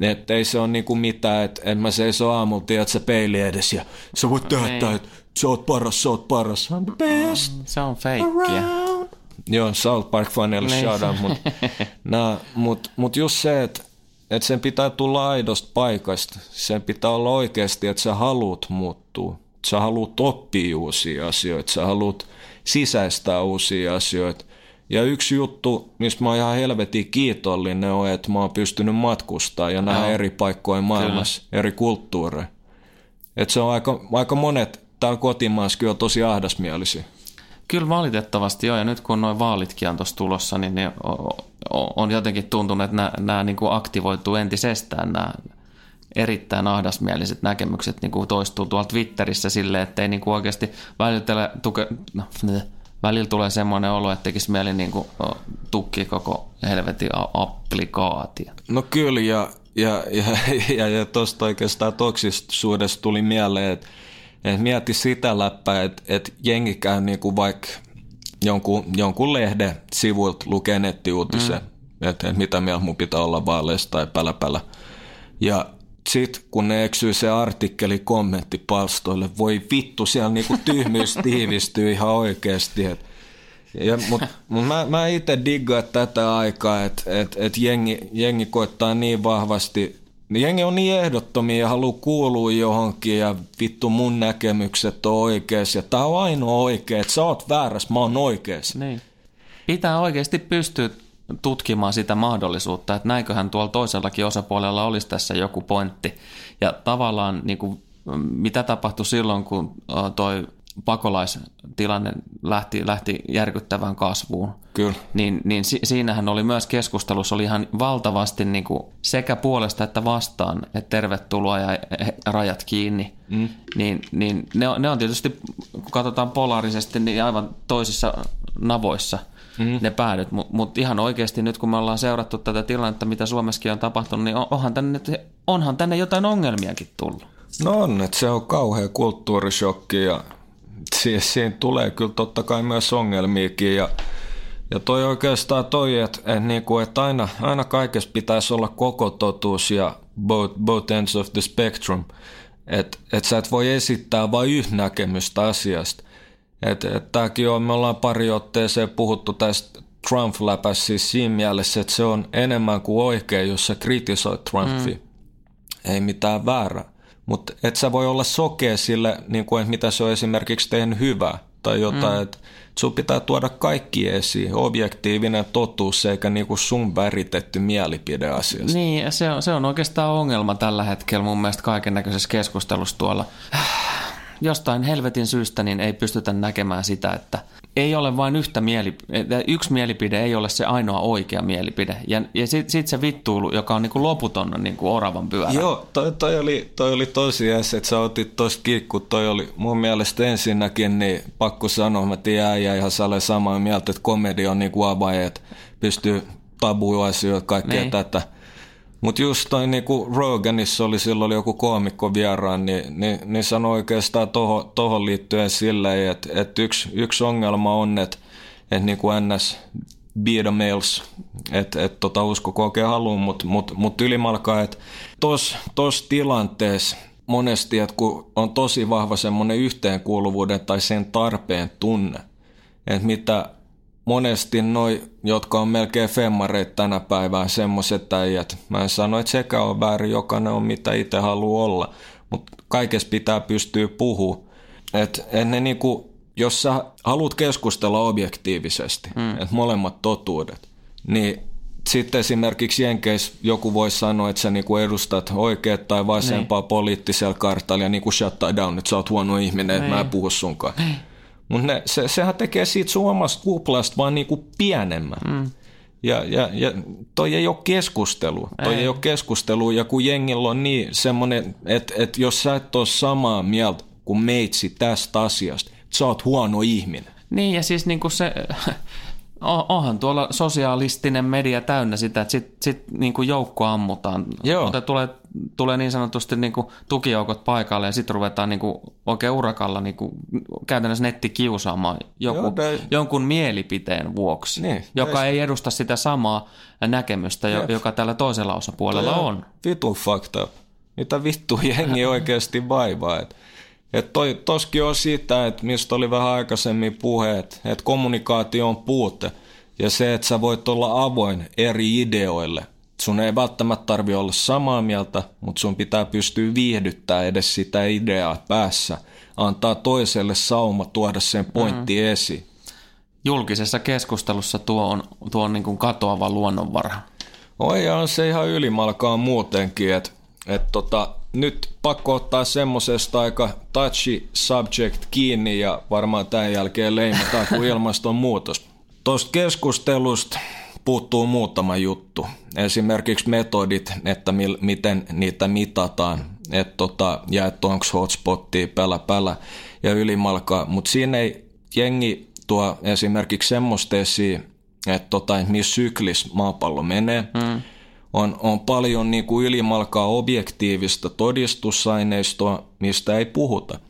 Et ei se ole niinku mitään, että en mä seiso aamulla, tiedät sä peili edes ja sä voit tehdä, niin. että sä oot paras, sä oot paras. I'm the best. Se on feikkiä. Joo, South Park faneille niin. shout mutta mut, mut just se, että et sen pitää tulla aidosta paikasta. Sen pitää olla oikeasti, että sä haluat muuttua. Sä haluat oppia uusia asioita, sä haluat sisäistää uusia asioita. Ja yksi juttu, mistä mä oon ihan helvetin kiitollinen on, että mä oon pystynyt matkustaa ja nähdä eri paikkoja maailmassa, Kyllä. eri kulttuureja. Että se on aika, aika monet täällä kotimaassa kyllä tosi ahdasmielisiä. Kyllä valitettavasti joo, ja nyt kun noin vaalitkin on tuossa tulossa, niin ne on jotenkin tuntunut, että nämä, nämä niin kuin aktivoituu entisestään, nämä erittäin ahdasmieliset näkemykset niin kuin toistuu tuolla Twitterissä silleen, että ei niin kuin oikeasti välillä, tuke, no, välillä tulee semmoinen olo, että tekisi mieli niin kuin tukki koko helvetin applikaatio. No kyllä, ja, ja, ja, ja, ja tuosta oikeastaan toksisuudesta tuli mieleen, että et mieti sitä läppää, että et jengi käy niinku vaikka jonkun, jonkun lehden sivuilta lukee nettiuutisen, mm. että et mitä mieltä mun pitää olla vaaleista tai päläpälä. Ja sit kun ne eksyy se artikkeli kommenttipalstoille, voi vittu, siellä niinku tyhmyys tiivistyy ihan oikeasti. Et, ja, mut, mut mä, mä itse diggaan tätä aikaa, että et, et jengi, jengi koittaa niin vahvasti niin jengi on niin ehdottomia ja haluaa kuulua johonkin ja vittu mun näkemykset on oikeas ja tää on ainoa oikea, että sä oot väärässä, mä oon oikeas. Niin. Pitää oikeasti pystyä tutkimaan sitä mahdollisuutta, että näinköhän tuolla toisellakin osapuolella olisi tässä joku pointti. Ja tavallaan niin kuin, mitä tapahtui silloin, kun toi pakolaistilanne lähti, lähti järkyttävään kasvuun. Kyllä. Niin, niin si, siinähän oli myös keskustelussa oli ihan valtavasti niin kuin sekä puolesta että vastaan, että tervetuloa ja rajat kiinni. Mm. Niin, niin ne, on, ne on tietysti, kun katsotaan polaarisesti, niin aivan toisissa navoissa mm. ne päädyt. Mutta mut ihan oikeasti nyt, kun me ollaan seurattu tätä tilannetta, mitä Suomessakin on tapahtunut, niin onhan tänne, onhan tänne jotain ongelmiakin tullut. No on, että se on kauhea kulttuurishokki ja siis siinä tulee kyllä totta kai myös ongelmiakin ja, ja toi oikeastaan toi, että, että, niin kuin, että aina, aina kaikessa pitäisi olla koko totuus ja both, both ends of the spectrum. Että et sä et voi esittää vain yhtä näkemystä asiasta. Että et, tämäkin on, me ollaan pari otteeseen puhuttu tästä Trump-läpässä siis siinä mielessä, että se on enemmän kuin oikein, jos sä kritisoit Trumpia. Mm. Ei mitään väärää. Mutta et sä voi olla sokea sille, niin kuin, että mitä se on esimerkiksi tehnyt hyvää tai jotain, mm. että sun pitää tuoda kaikki esiin, objektiivinen totuus eikä niinku sun väritetty mielipide asiasta. Niin, se on, se on oikeastaan ongelma tällä hetkellä mun mielestä kaiken näköisessä keskustelussa tuolla. Jostain helvetin syystä niin ei pystytä näkemään sitä, että – ei ole vain yhtä mielipide, yksi mielipide ei ole se ainoa oikea mielipide. Ja, ja sitten sit se vittuulu, joka on niinku loputon niinku oravan pyörä. Joo, toi, toi, oli, toi oli tosi jäs, että sä otit tosta kiikku. Toi oli mun mielestä ensinnäkin, niin pakko sanoa, mä tiedän ja ihan sä samaa mieltä, että komedia on niinku avain, että pystyy tabuasioita, kaikkea niin. tätä – mutta just toi niinku Roganissa oli silloin joku koomikko vieraan, niin, niin, niin sanoi oikeastaan tohon, tohon liittyen silleen, että et yksi, yksi ongelma on, että et niinku ns be the males, että et tota usko oikein haluun, mutta mut, mut ylimalkaa, että tuossa tilanteessa monesti, että kun on tosi vahva semmoinen yhteenkuuluvuuden tai sen tarpeen tunne, että mitä monesti noi, jotka on melkein femmareita tänä päivänä, semmoiset äijät. Mä en sano, että sekä on väärin, jokainen on mitä itse haluaa olla, mutta kaikessa pitää pystyä puhua. Et, et ne niinku, jos sä haluat keskustella objektiivisesti, mm. että molemmat totuudet, niin sitten esimerkiksi Jenkeissä joku voi sanoa, että sä niinku edustat oikeat tai vasempaa niin. poliittisella kartalla ja niinku shut down, että sä oot huono ihminen, että mä en niin. puhu sunkaan. Niin. Mutta se, sehän tekee siitä sun omasta kuplasta vaan niinku pienemmän. Mm. Ja, ja, ja toi ei ole keskustelu. Toi ei. ei ole keskustelu. Ja kun jengillä on niin semmoinen, että, että jos sä et ole samaa mieltä kuin meitsi tästä asiasta, sä oot huono ihminen. Niin ja siis niinku se, onhan tuolla sosiaalistinen media täynnä sitä, että sitten sit niin kuin joukko ammutaan. Joo. Mutta tulee, tulee niin sanotusti niin kuin tukijoukot paikalle ja sitten ruvetaan niin kuin oikein urakalla niin kuin käytännössä netti kiusaamaan joku, Joo, te... jonkun mielipiteen vuoksi, niin, joka ei edusta sitä samaa näkemystä, Jep. joka tällä toisella osapuolella Toi on. Vitu fakta. Mitä vittu jengi oikeasti vaivaa. Että toi, toskin on sitä, että mistä oli vähän aikaisemmin puheet, että kommunikaatio on puute ja se, että sä voit olla avoin eri ideoille. Sun ei välttämättä tarvi olla samaa mieltä, mutta sun pitää pystyä viihdyttämään edes sitä ideaa päässä. Antaa toiselle sauma tuoda sen pointti mm. esiin. Julkisessa keskustelussa tuo on, tuo on niin kuin katoava luonnonvara. Oi, on se ihan ylimalkaa muutenkin, että et tota, nyt pakko ottaa semmosesta aika touchy subject kiinni ja varmaan tämän jälkeen leimataan kuin ilmastonmuutos. Tuosta keskustelusta puuttuu muutama juttu. Esimerkiksi metodit, että mil, miten niitä mitataan, et tota, ja että onko hotspottia, pälä pälä ja ylimalkaa. Mutta siinä ei jengi tuo esimerkiksi semmoista esiin, että tota, missä syklis maapallo menee. Mm on, on paljon niin kuin ylimalkaa objektiivista todistusaineistoa, mistä ei puhuta.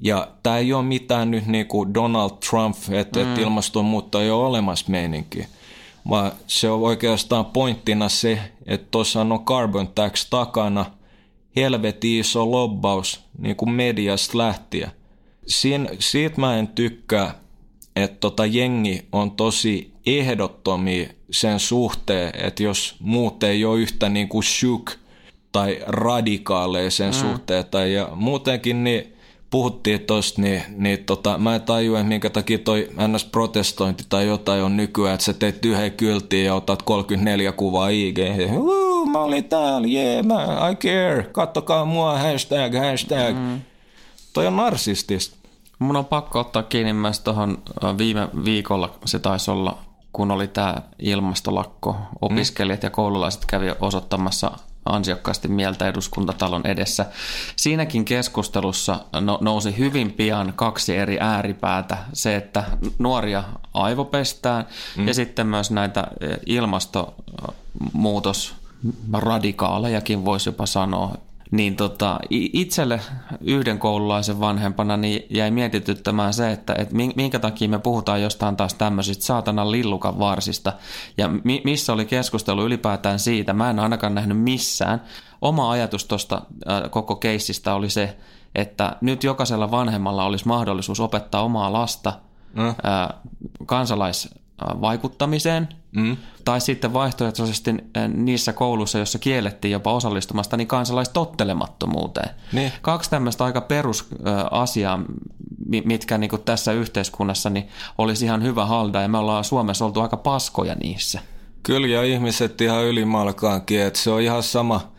Ja tämä ei ole mitään nyt niin kuin Donald Trump, että, mm. että ilmastonmuutto ei ole olemassa meininki, vaan se on oikeastaan pointtina se, että tuossa on carbon tax takana helvetin iso lobbaus niin kuin mediasta lähtien. Siin, siitä mä en tykkää, että tota jengi on tosi ehdottomia sen suhteen, että jos muut ei ole yhtä niin kuin shook tai radikaaleja sen mm. suhteen, tai ja muutenkin niin puhuttiin tosta, niin, niin tota, mä en tajua, että minkä takia toi NS-protestointi tai jotain on nykyään, että sä teet yhden kyltiin ja otat 34 kuvaa IG. Mä olin täällä, yeah, mä, I care, kattokaa mua, hashtag, hashtag. Mm. Toi on narsistista. Mun on pakko ottaa kiinni myös tuohon viime viikolla, se taisi olla kun oli tämä ilmastolakko, opiskelijat mm. ja koululaiset kävi osoittamassa ansiokkaasti mieltä eduskuntatalon edessä. Siinäkin keskustelussa no, nousi hyvin pian kaksi eri ääripäätä. Se, että nuoria aivopestään mm. ja sitten myös näitä e, ilmastonmuutos radikaalejakin voisi jopa sanoa, niin tota, itselle yhden koululaisen vanhempana niin jäi mietityttämään se, että et minkä takia me puhutaan jostain taas tämmöisistä saatanan lillukan varsista ja mi- missä oli keskustelu ylipäätään siitä. Mä en ainakaan nähnyt missään. Oma ajatus tuosta äh, koko keissistä oli se, että nyt jokaisella vanhemmalla olisi mahdollisuus opettaa omaa lasta mm. äh, kansalais vaikuttamiseen, mm. tai sitten vaihtoehtoisesti niissä kouluissa, joissa kiellettiin jopa osallistumasta, niin kansalaistottelemattomuuteen. Niin. Kaksi tämmöistä aika perusasiaa, mitkä niin tässä yhteiskunnassa niin olisi ihan hyvä halda, ja me ollaan Suomessa oltu aika paskoja niissä. Kyllä, ja ihmiset ihan ylimalkaankin, että se on ihan sama,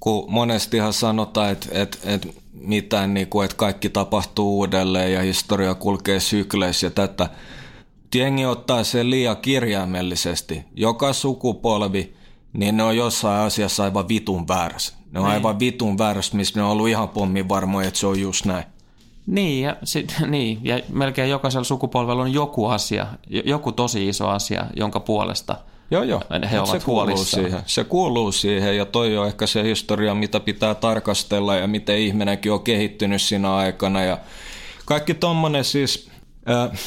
kun monestihan sanotaan, että, että, että mitään, niin kuin, että kaikki tapahtuu uudelleen ja historia kulkee sykleissä ja tätä – jengi ottaa sen liian kirjaimellisesti. Joka sukupolvi, niin ne on jossain asiassa aivan vitun väärässä. Ne on niin. aivan vitun väärässä, missä ne on ollut ihan pommin varmoja, että se on just näin. Niin ja, sit, niin, ja melkein jokaisella sukupolvella on joku asia, joku tosi iso asia, jonka puolesta Joo, joo. he ovat se kuuluu siihen. Se kuuluu siihen ja toi on ehkä se historia, mitä pitää tarkastella ja miten ihminenkin on kehittynyt siinä aikana. Ja kaikki tommonen siis... Äh,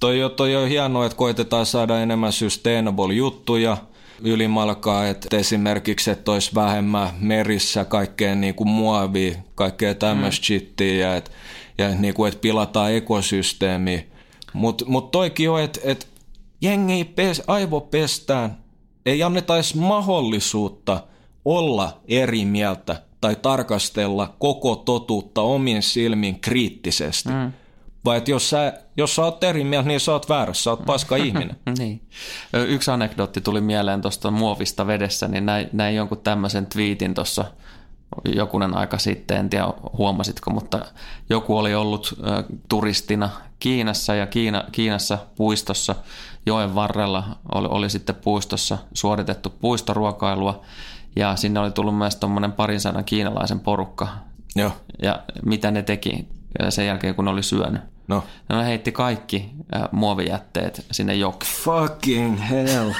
Toi, toi on hienoa, että koitetaan saada enemmän sustainable juttuja ylimalkaa, että esimerkiksi, että olisi vähemmän merissä kaikkea niin kuin muovia, kaikkea tämmöistä mm. shittiä ja, että, ja niin kuin, että pilataan ekosysteemi. Mutta mut toikin on, että, että jengi pes, aivopestään, ei anneta edes mahdollisuutta olla eri mieltä tai tarkastella koko totuutta omin silmin kriittisesti. Mm Vai että jos sä, jos sä oot eri mieltä, niin sä oot väärässä, sä oot paska ihminen. niin. Yksi anekdootti tuli mieleen tuosta muovista vedessä, niin näin, näin jonkun tämmöisen twiitin tuossa jokunen aika sitten, en tiedä huomasitko, mutta joku oli ollut turistina Kiinassa ja Kiina, Kiinassa puistossa joen varrella oli, oli sitten puistossa suoritettu puistoruokailua ja sinne oli tullut myös tuommoinen parin sadan kiinalaisen porukka. Joo. Ja mitä ne teki sen jälkeen, kun ne oli syönyt? No. Ne heitti kaikki muovijätteet sinne jokeen. Fucking hell.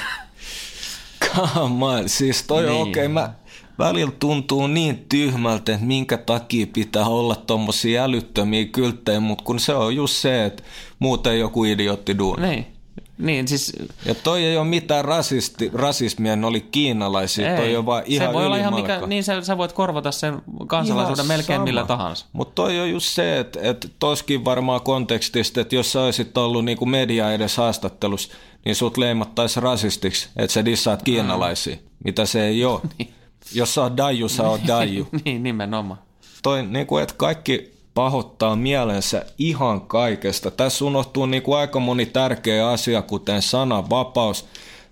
Come on. Siis toi niin. okei. Okay. Mä, välillä tuntuu niin tyhmältä, että minkä takia pitää olla tommosia älyttömiä kylttejä, mutta kun se on just se, että muuten joku idiotti duuni. Niin. Niin, siis... Ja toi ei ole mitään rasisti, rasismia, ne oli kiinalaisia, ei. toi on vaan ihan se voi olla ihan mikä, Niin sä, sä voit korvata sen kansalaisuuden ihan melkein sama. millä tahansa. Mutta toi on just se, että et toskin varmaan kontekstista, että jos sä olisit ollut niinku media edes haastattelussa, niin sut leimattaisi rasistiksi, että sä dissaat kiinalaisia, mm. mitä se ei ole. niin. Jos sä oot daju, sä oot daju. niin, nimenomaan. Toi, niin kuin, että kaikki pahoittaa mielensä ihan kaikesta. Tässä unohtuu niin kuin aika moni tärkeä asia, kuten sananvapaus.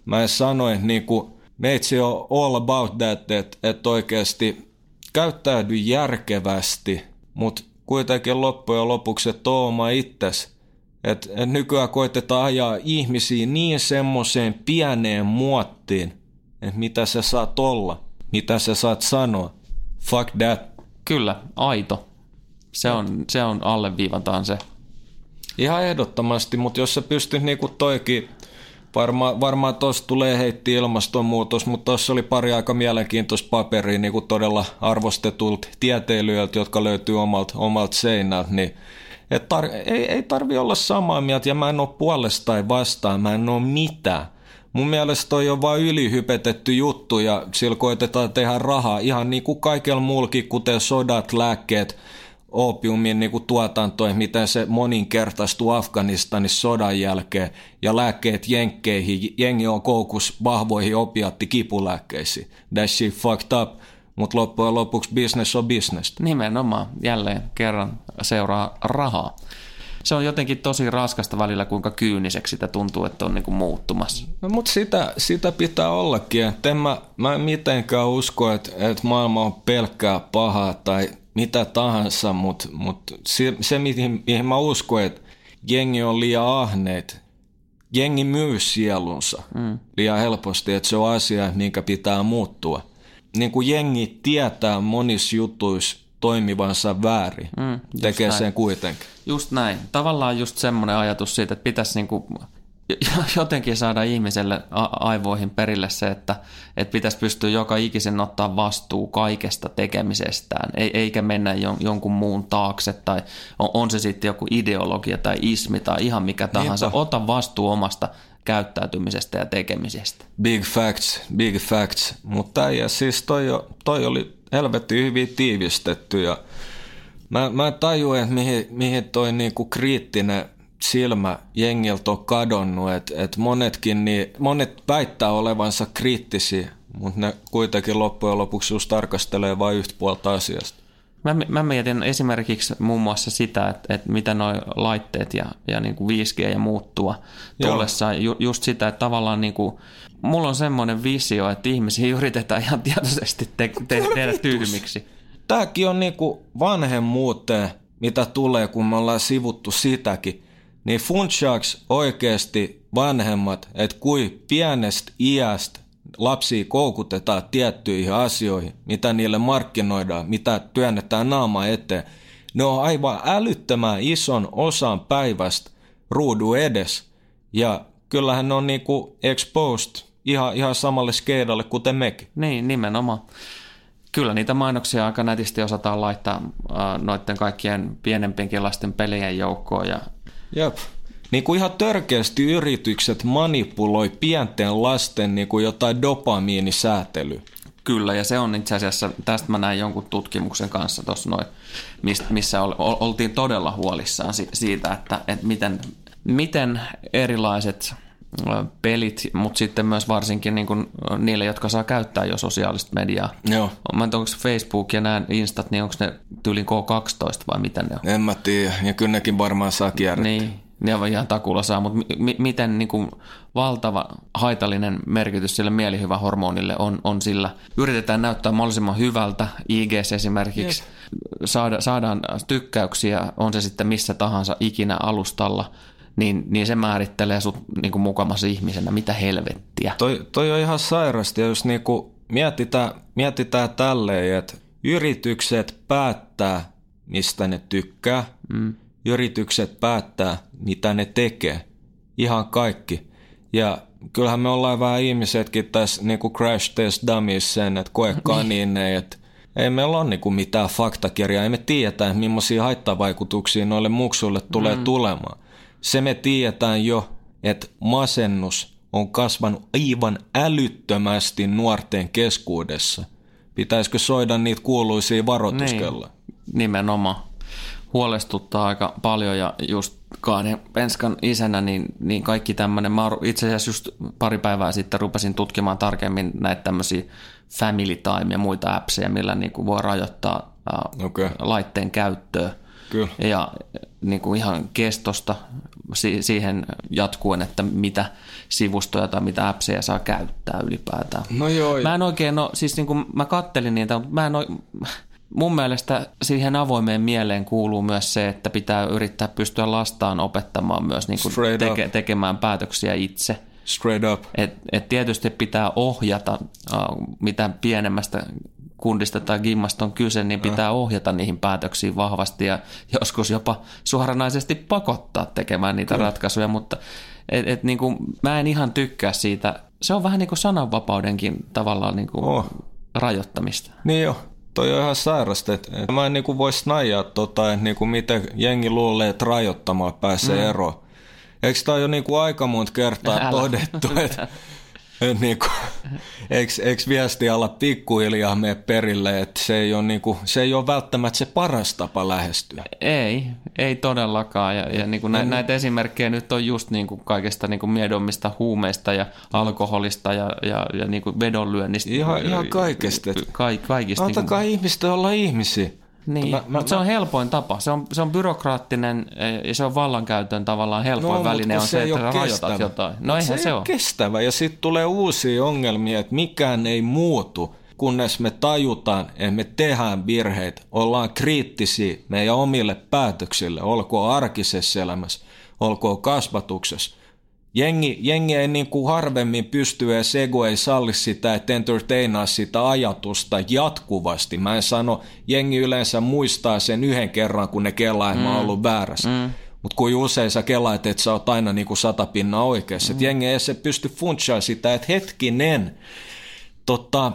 Mä en sano, että niin kuin, meitsi on all about that, että, että oikeasti käyttäydy järkevästi, mutta kuitenkin loppujen lopuksi, että oma itses. Että et nykyään koitetaan ajaa ihmisiä niin semmoiseen pieneen muottiin, että mitä sä saat olla, mitä sä saat sanoa. Fuck that. Kyllä, aito. Se on, se on alleviivataan se. Ihan ehdottomasti, mutta jos sä pystyt niinku toikin, varmaan varmaa tuossa tulee heitti ilmastonmuutos, mutta tuossa oli pari aika mielenkiintoista paperia niinku todella arvostetulta tieteilijöiltä, jotka löytyy omalta, omalta seinältä, niin et tar- ei, ei tarvi olla samaa mieltä ja mä en ole puolesta tai vastaan, mä en ole mitään. Mun mielestä toi on vain ylihypetetty juttu ja sillä koitetaan tehdä rahaa ihan niin kuin kaikella muullakin, kuten sodat, lääkkeet, opiumin niin tuotantoihin, miten se moninkertaistuu Afganistanin sodan jälkeen ja lääkkeet jenkkeihin. Jengi on koukus vahvoihin opiatti kipulääkkeisiin. That shit fucked up. Mutta loppujen lopuksi business on business. Nimenomaan. Jälleen kerran seuraa rahaa. Se on jotenkin tosi raskasta välillä, kuinka kyyniseksi sitä tuntuu, että on niinku muuttumassa. No, mutta sitä, sitä pitää ollakin. En mä, mä en mitenkään usko, että, että maailma on pelkkää pahaa tai mitä tahansa, mutta mut se, se mihin, mihin mä uskon, että jengi on liian ahneet, jengi myy sielunsa mm. liian helposti, että se on asia, minkä pitää muuttua. Niin kuin jengi tietää monissa jutuissa toimivansa väärin, mm, tekee näin. sen kuitenkin. Just näin. Tavallaan just semmoinen ajatus siitä, että pitäisi niinku jotenkin saada ihmiselle aivoihin perille se, että, että pitäisi pystyä joka ikisen ottaa vastuu kaikesta tekemisestään, eikä mennä jonkun muun taakse tai on, on se sitten joku ideologia tai ismi tai ihan mikä tahansa. Niinpä. Ota vastuu omasta käyttäytymisestä ja tekemisestä. Big facts, big facts. Mutta ja siis toi, toi oli helvetti hyvin tiivistetty ja mä, mä tajuin, että mihin, mihin toi niinku kriittinen silmä jengiltä on kadonnut, että et monetkin, niin, monet väittää olevansa kriittisiä, mutta ne kuitenkin loppujen lopuksi just tarkastelee vain yhtä puolta asiasta. Mä, mä mietin esimerkiksi muun muassa sitä, että, että mitä nuo laitteet ja, ja niin kuin 5G ja muuttua tullessa. Ju, just sitä, että tavallaan niin kuin, mulla on semmoinen visio, että ihmisiä yritetään ihan tietoisesti te, te, tehdä tyhmiksi. Tämäkin on niin kuin vanhemmuuteen, mitä tulee, kun me ollaan sivuttu sitäkin niin funtsaaks oikeasti vanhemmat, että kui pienestä iästä lapsia koukutetaan tiettyihin asioihin, mitä niille markkinoidaan, mitä työnnetään naama eteen, ne on aivan älyttömän ison osan päivästä ruudu edes. Ja kyllähän ne on niinku exposed ihan, ihan samalle skeidalle kuten mekin. Niin, nimenomaan. Kyllä niitä mainoksia aika nätisti osataan laittaa äh, noiden kaikkien pienempienkin lasten pelien joukkoon ja Jep. Niin kuin ihan törkeästi yritykset manipuloi pienten lasten niin kuin jotain dopamiinisäätely. Kyllä, ja se on itse asiassa, tästä mä näin jonkun tutkimuksen kanssa tuossa noin, missä oltiin todella huolissaan siitä, että, että miten, miten erilaiset pelit, mutta sitten myös varsinkin niin kuin niille, jotka saa käyttää jo sosiaalista mediaa. Joo. Mä en tiedä, onko Facebook ja nämä Instat, niin onko ne tyylin K12 vai mitä ne on? En mä tiedä, ja kyllä nekin varmaan saa kierrettä. Niin, ne on ihan takulla saa, mutta mi- miten niin kuin valtava haitallinen merkitys sille mielihyvähormonille on, on sillä. Yritetään näyttää mahdollisimman hyvältä IGS esimerkiksi. Saada, saadaan tykkäyksiä, on se sitten missä tahansa ikinä alustalla, niin, niin se määrittelee sut niin kuin mukamassa ihmisenä. Mitä helvettiä? Toi, toi on ihan sairasti, ja jos niinku mietitään, mietitään tälleen, että yritykset päättää, mistä ne tykkää, mm. yritykset päättää, mitä ne tekee, ihan kaikki. Ja kyllähän me ollaan vähän ihmisetkin tässä niinku crash test dummies sen, että koe kanine, että ei meillä ole niinku mitään faktakirjaa, ei me tiedetä, millaisia haittavaikutuksia noille muksuille tulee mm. tulemaan. Se me tiedetään jo, että masennus on kasvanut aivan älyttömästi nuorten keskuudessa. Pitäisikö soida niitä kuuluisia varoituskella? Niin, nimenomaan. Huolestuttaa aika paljon ja just kahden penskan isänä, niin, niin kaikki tämmöinen, mä itse asiassa just pari päivää sitten rupesin tutkimaan tarkemmin näitä tämmöisiä family time ja muita appseja, millä niin kuin voi rajoittaa Okei. laitteen käyttöä. Kyllä. Ja niin kuin ihan kestosta si- siihen jatkuen, että mitä sivustoja tai mitä appseja saa käyttää ylipäätään. No joo, Mä en oikein, no siis niin kuin mä kattelin niitä, mutta mä en ole, mun mielestä siihen avoimeen mieleen kuuluu myös se, että pitää yrittää pystyä lastaan opettamaan myös niin kuin teke, tekemään päätöksiä itse. Straight up. Et, et tietysti pitää ohjata, äh, mitä pienemmästä kundista tai gimmasta on kyse, niin pitää ohjata niihin päätöksiin vahvasti ja joskus jopa suoranaisesti pakottaa tekemään niitä ratkaisuja, mutta et, et niin kuin, mä en ihan tykkää siitä. Se on vähän niin kuin sananvapaudenkin tavallaan niin kuin Oh. rajoittamista. Niin jo, toi on ihan sairasta. Et et mä en niinku voi snajaa tota, että niinku miten jengi luulee, että rajoittamaan pääsee mm. eroon. Eikö tää jo niinku aika monta kertaa Älä. todettu, että et niinku, eikö, eikö viesti alla pikkuhiljaa mene perille, että se ei, ole niinku, se ei ole välttämättä se paras tapa lähestyä. Ei, ei todellakaan. Ja, ja niin kuin nä, näitä esimerkkejä nyt on just niin kuin kaikesta niin kuin miedommista huumeista ja alkoholista ja, ja, ja niin kuin vedonlyönnistä. Ihan- ihan kaikesta. Ka, kaikista. Antakaa ihmisten olla ihmisiä. Niin, Mä- mutta se on helpoin tapa. Se on, se on byrokraattinen eh, ja se on vallankäytön tavallaan helpoin mut väline on se, että ole rajoitat kestävä. jotain. No Mut eihän se, se ei ole kestävä ja sitten tulee uusia ongelmia, että mikään ei muutu, kunnes me tajutaan, että me tehdään virheitä, ollaan kriittisiä meidän omille päätöksille, olkoon arkisessa elämässä, olkoon kasvatuksessa. Jengi, jengi ei niin kuin harvemmin pysty ja Sego ei salli sitä, että entertainaa sitä ajatusta jatkuvasti. Mä en sano, jengi yleensä muistaa sen yhden kerran, kun ne kelaa, että mm. mä oon ollut väärässä. Mm. Mutta kuin usein sä kelaat, että sä oot aina niin kuin sata pinnaa oikeassa. Mm. Et jengi ei se pysty funtsaa sitä, että hetkinen, tota,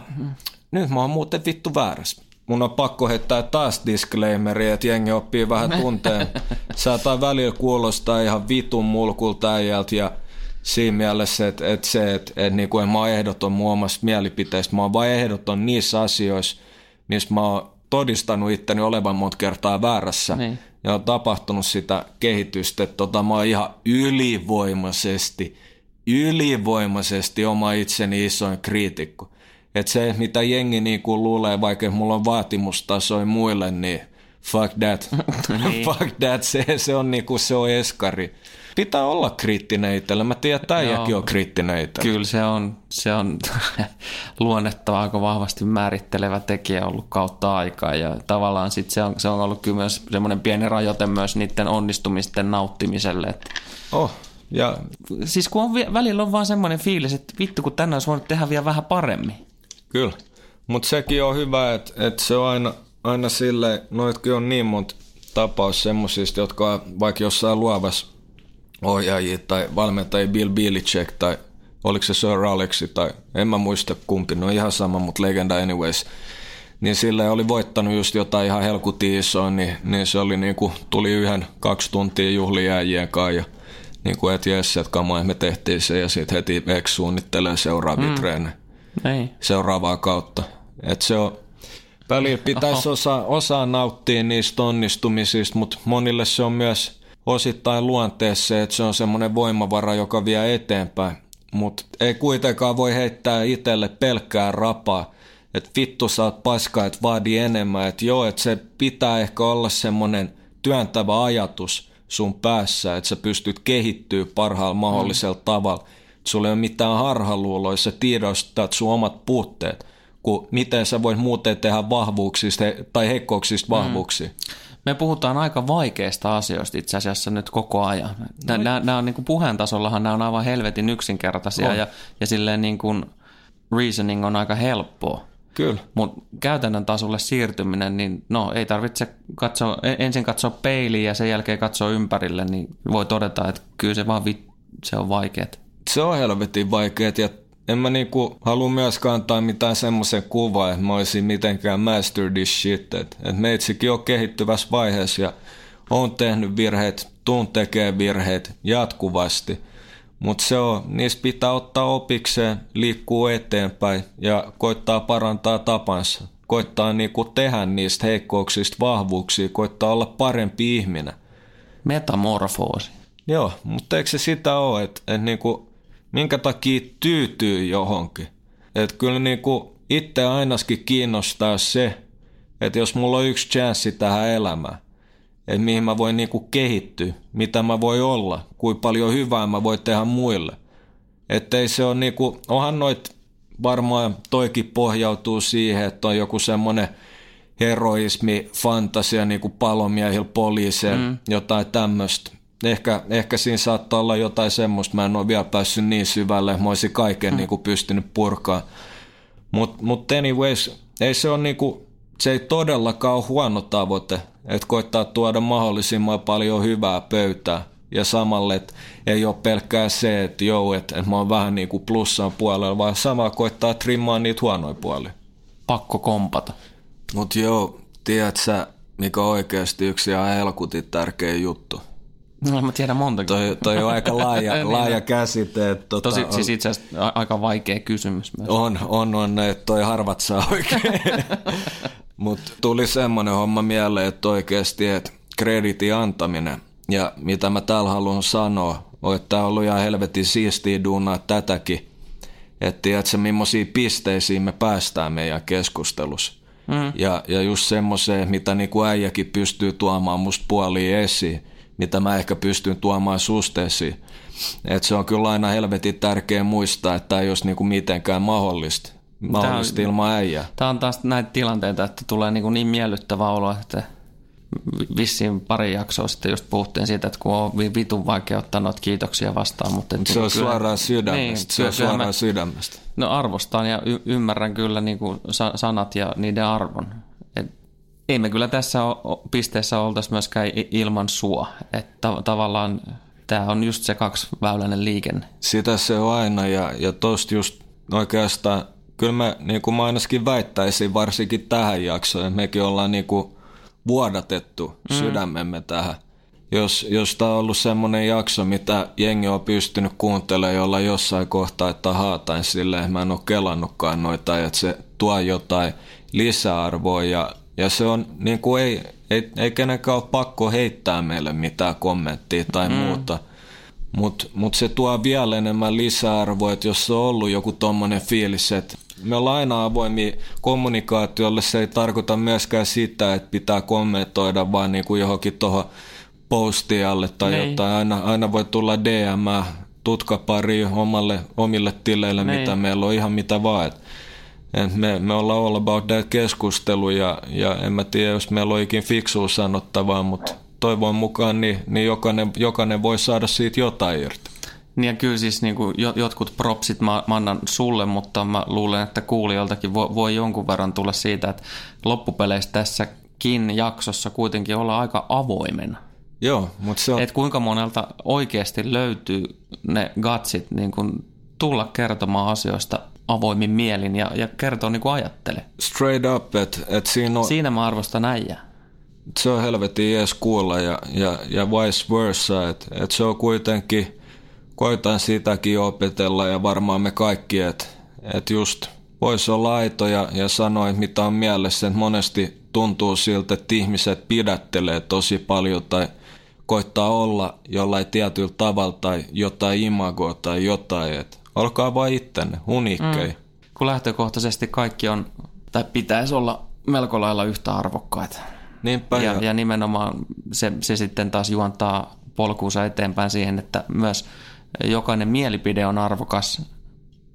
nyt mä oon muuten vittu väärässä. Mun on pakko heittää taas disclaimeri, että jengi oppii vähän tunteen. Saattaa välillä kuulostaa ihan vitun mulkulta äijältä ja siinä mielessä, että, että se, että, että niin kuin en mä oon ehdoton mun omasta mielipiteestä, mä oon vain ehdoton niissä asioissa, missä mä oon todistanut itteni olevan monta kertaa väärässä. Niin. Ja on tapahtunut sitä kehitystä, että tota, mä oon ihan ylivoimaisesti, ylivoimaisesti oma itseni isoin kriitikko. Että se, mitä jengi niinku luulee, vaikka mulla on vaatimustasoja muille, niin fuck that. Niin. fuck that, se, se on niinku, se on eskari. Pitää olla kriittinen itselle. Mä tiedän, että äijäkin on kriittinen itselle. Kyllä se on, se on luonnetta aika vahvasti määrittelevä tekijä ollut kautta aikaa ja tavallaan sit se, on, se on ollut kyllä myös semmoinen pieni rajoite myös niiden onnistumisten nauttimiselle. Että Oh, ja siis kun on, välillä on vaan semmoinen fiilis, että vittu kun tänään olisi voinut tehdä vielä vähän paremmin. Kyllä. Mutta sekin on hyvä, että, että se on aina, aina silleen, noitkin on niin monta tapaus semmosista, jotka vaikka jossain luovassa ohjaajia tai valmentajia Bill Belichick tai oliko se Sir Alexi tai en mä muista kumpi, no ihan sama, mutta legenda anyways. Niin sille oli voittanut just jotain ihan helkutin isoa, niin, niin se oli niinku, tuli yhden kaksi tuntia juhlijääjien kanssa ja niin kuin et jes, että me tehtiin se ja sitten heti ex suunnittelee seuraavia mm. treenejä Ei. seuraavaa kautta. Et se on, välillä pitäisi osaa, osaa nauttia niistä onnistumisista, mutta monille se on myös osittain luonteessa, että se on semmoinen voimavara, joka vie eteenpäin. Mutta ei kuitenkaan voi heittää itselle pelkkää rapaa, että vittu sä oot paska, että vaadi enemmän. Että joo, että se pitää ehkä olla semmoinen työntävä ajatus sun päässä, että sä pystyt kehittyä parhaalla mahdollisella mm. tavalla. Sulla ei ole mitään harhaluuloja, sä tiedostat sun omat puutteet, kun miten sä voit muuten tehdä vahvuuksista tai heikkouksista mm. vahvuuksia. Mm me puhutaan aika vaikeista asioista itse asiassa nyt koko ajan. Nämä, no. nämä, nämä on niin kuin puheen tasollahan nämä on aivan helvetin yksinkertaisia on. ja, ja silleen niin kuin reasoning on aika helppoa. Kyllä. Mutta käytännön tasolle siirtyminen, niin no ei tarvitse katsoa, ensin katsoa peiliin ja sen jälkeen katsoa ympärille, niin voi todeta, että kyllä se vaan vi, se on vaikeet. Se on helvetin vaikeet ja en mä niinku halua myöskään antaa mitään semmoisen kuvaa, että mä olisin mitenkään master this shit. Että et meitsikin on kehittyvässä vaiheessa ja on tehnyt virheet, tuun tekee virheet jatkuvasti. Mutta se on, niistä pitää ottaa opikseen, liikkuu eteenpäin ja koittaa parantaa tapansa. Koittaa niinku tehdä niistä heikkouksista vahvuuksia, koittaa olla parempi ihminen. Metamorfoosi. Joo, mutta eikö se sitä ole, että et niinku minkä takia tyytyy johonkin. Että kyllä niinku itse ainakin kiinnostaa se, että jos mulla on yksi chanssi tähän elämään, että mihin mä voin niinku kehittyä, mitä mä voi olla, kuinka paljon hyvää mä voin tehdä muille. Että ei se ole niinku, onhan noit varmaan toikin pohjautuu siihen, että on joku semmoinen heroismi, fantasia niin kuin palomiehillä, poliiseilla, mm. jotain tämmöistä ehkä, ehkä siinä saattaa olla jotain semmoista, mä en ole vielä päässyt niin syvälle, mä olisin kaiken mm. niin kuin pystynyt purkaa. Mutta mut anyways, ei se ole niin kuin, se ei todellakaan ole huono tavoite, että koittaa tuoda mahdollisimman paljon hyvää pöytää. Ja samalle, että ei ole pelkkää se, että joo, että, että mä oon vähän niin kuin plussan puolella, vaan sama koittaa trimmaa niitä huonoja puolia. Pakko kompata. Mutta joo, tiedät sä, mikä on oikeasti yksi ihan helkutin tärkeä juttu – No mä tiedän monta. Toi, toi on aika laaja, niin, laaja käsite. Että, tota, Tosi, on, siis itse asiassa aika vaikea kysymys myös. On, on, on, että toi harvat saa oikein. Mutta tuli semmoinen homma mieleen, että oikeasti, että kreditin antaminen ja mitä mä täällä haluan sanoa, on, että tämä on ollut ihan helvetin siistiä duunaa tätäkin. Että tiedätkö, millaisia pisteisiin me päästään meidän keskustelussa. Mm. Ja, ja just semmoiseen, mitä niin kuin äijäkin pystyy tuomaan musta puoliin esiin mitä mä ehkä pystyn tuomaan susteesi. Et se on kyllä aina helvetin tärkeä muistaa, että tämä ei olisi niinku mitenkään mahdollista. Mahdollista tämä ilman äijää. Tämä on taas näitä tilanteita, että tulee niin, niin miellyttävä olo, että vissiin pari jaksoa sitten just puhuttiin siitä, että kun on vitun vaikea ottaa noita kiitoksia vastaan. Mutta se on kyllä, suoraan sydämestä. Niin, se on suoraan mä, sydämestä. No arvostan ja y- ymmärrän kyllä niin kuin sanat ja niiden arvon ei me kyllä tässä pisteessä oltaisi myöskään ilman sua. Että tavallaan tämä on just se kaksiväyläinen liikenne. Sitä se on aina ja, ja tosta just oikeastaan, kyllä mä, niin kuin mä ainakin väittäisin varsinkin tähän jaksoon, että mekin ollaan niin kuin vuodatettu mm. sydämemme tähän. Jos, jos tämä on ollut semmoinen jakso, mitä jengi on pystynyt kuuntelemaan jolla jossain kohtaa, että haatain silleen, mä en ole kelannutkaan noita, että se tuo jotain lisäarvoa ja ja se on, niin kuin ei, ei, ei kenenkään ole pakko heittää meille mitään kommenttia tai mm. muuta. Mutta mut se tuo vielä enemmän lisäarvoa, että jos on ollut joku tommonen fiilis, että me ollaan aina avoimia kommunikaatiolle, se ei tarkoita myöskään sitä, että pitää kommentoida vaan niin kuin johonkin tuohon postialle tai Nein. jotain. Aina, aina voi tulla DM, tutkapari omalle, omille tileille, Nein. mitä meillä on, ihan mitä vaan. Et et me, me ollaan all about that keskustelu ja, ja en mä tiedä, jos meillä on ikin fiksua sanottavaa, mutta toivon mukaan niin, niin jokainen, jokainen voi saada siitä jotain irti. Niin ja kyllä siis niin kuin jotkut propsit mä, mä annan sulle, mutta mä luulen, että kuulijoiltakin voi, voi jonkun verran tulla siitä, että loppupeleissä tässäkin jaksossa kuitenkin olla aika avoimena. Joo, mutta se on... Et kuinka monelta oikeasti löytyy ne gatsit niin kuin tulla kertomaan asioista avoimin mielin ja, ja kertoo niin kuin ajattelee. Straight up, että et siinä on... Siinä mä arvostan äijää. Se on helvetin ees kuulla ja, ja, ja vice versa, että et se on kuitenkin, koitan sitäkin opetella ja varmaan me kaikki, että et just voisi olla aito ja, ja sanoa, mitä on mielessä, että monesti tuntuu siltä, että ihmiset pidättelee tosi paljon tai koittaa olla jollain tietyllä tavalla tai jotain imagoa tai jotain. Et olkaa vain ittenne, uniikkei. Mm. Kun lähtökohtaisesti kaikki on, tai pitäisi olla melko lailla yhtä arvokkaita. Niinpä ja, ja nimenomaan se, se sitten taas juontaa polkuunsa eteenpäin siihen, että myös jokainen mielipide on arvokas.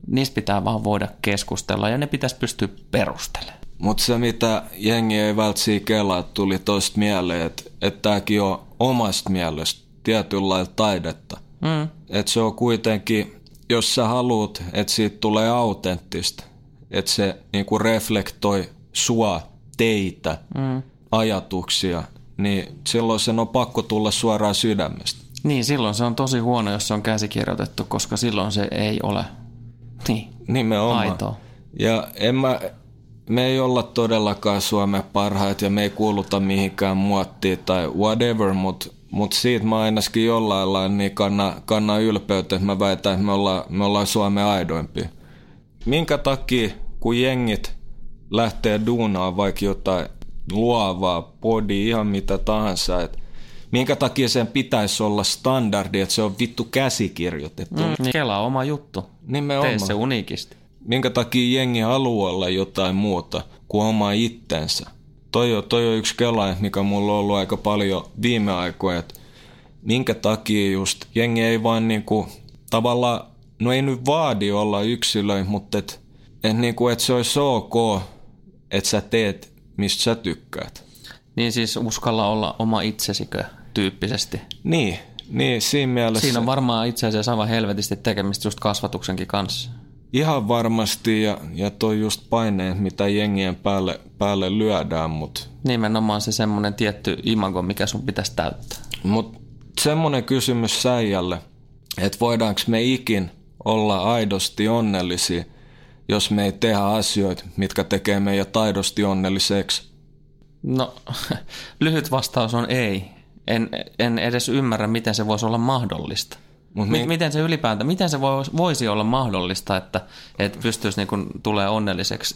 Niistä pitää vaan voida keskustella ja ne pitäisi pystyä perustelemaan. Mutta se, mitä jengi ei välttämättä kelaa, tuli tosta mieleen, että et tämäkin on omasta mielestä tietynlailla taidetta. Mm. Että se on kuitenkin, jos sä haluat, että siitä tulee autenttista, että se niinku reflektoi sua, teitä, mm. ajatuksia, niin silloin sen on pakko tulla suoraan sydämestä. Niin, silloin se on tosi huono, jos se on käsikirjoitettu, koska silloin se ei ole niin, Nimenomaan. aitoa. Ja en mä, me ei olla todellakaan Suomen parhaita ja me ei kuuluta mihinkään muottiin tai whatever, mutta mut siitä mä ainakin jollain lailla niin kanna, kanna ylpeyttä, että mä väitän, että me ollaan, me ollaan Suomen aidoimpia. Minkä takia, kun jengit lähtee duunaan vaikka jotain luovaa, podi, ihan mitä tahansa, että minkä takia sen pitäisi olla standardi, että se on vittu käsikirjoitettu. Mm, niin Kela oma juttu. Nimenomaan. Tee se uniikisti minkä takia jengi haluaa olla jotain muuta kuin oma itsensä. Toi on, toi on yksi kela, mikä mulla on ollut aika paljon viime aikoina, että minkä takia just jengi ei vaan niinku, tavallaan, no ei nyt vaadi olla yksilöi, mutta et, et niinku, et se olisi ok, että sä teet, mistä sä tykkäät. Niin siis uskalla olla oma itsesikö tyyppisesti. Niin, niin siinä mielessä. Siinä on varmaan itse asiassa aivan helvetisti tekemistä just kasvatuksenkin kanssa. Ihan varmasti ja, ja toi just paineet, mitä jengien päälle, päälle lyödään, mut... Nimenomaan se semmoinen tietty imago, mikä sun pitäisi täyttää. Mut semmoinen kysymys säijälle, että voidaanko me ikin olla aidosti onnellisia, jos me ei tehdä asioita, mitkä tekee meidän taidosti onnelliseksi? No, lyhyt vastaus on ei. En, en edes ymmärrä, miten se voisi olla mahdollista. Mut mi- miten se ylipäätään, miten se voisi olla mahdollista, että, että pystyisi niin tulee onnelliseksi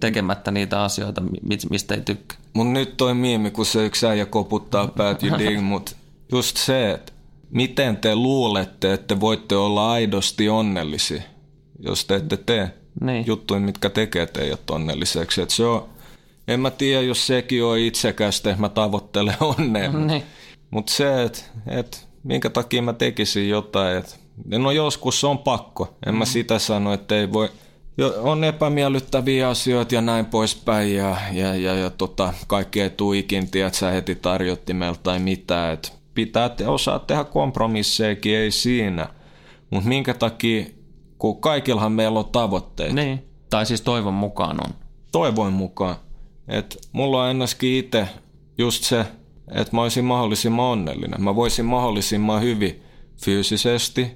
tekemättä niitä asioita, mistä ei tykkää? Mun nyt toi miimi, kun se yksi äijä koputtaa päät ding, mutta just se, että miten te luulette, että voitte olla aidosti onnellisia, jos te ette tee niin. juttuja, mitkä tekee teidät onnelliseksi. Että se on, en mä tiedä, jos sekin on itsekästä, että mä tavoittelen onnea. Niin. Mutta se, että et minkä takia mä tekisin jotain. Et, no joskus on pakko. En mä sitä sano, että ei voi. On epämiellyttäviä asioita ja näin poispäin ja, ja, ja, ja tota, kaikki ei tule ikin, tiedät sä heti tarjottimelta tai mitään. Et pitää te, osaa tehdä kompromissejakin, ei siinä. Mutta minkä takia, kun kaikillahan meillä on tavoitteita. Niin, tai siis toivon mukaan on. Toivon mukaan. Et mulla on ennäskin itse just se, että mä olisin mahdollisimman onnellinen. Mä voisin mahdollisimman hyvin fyysisesti,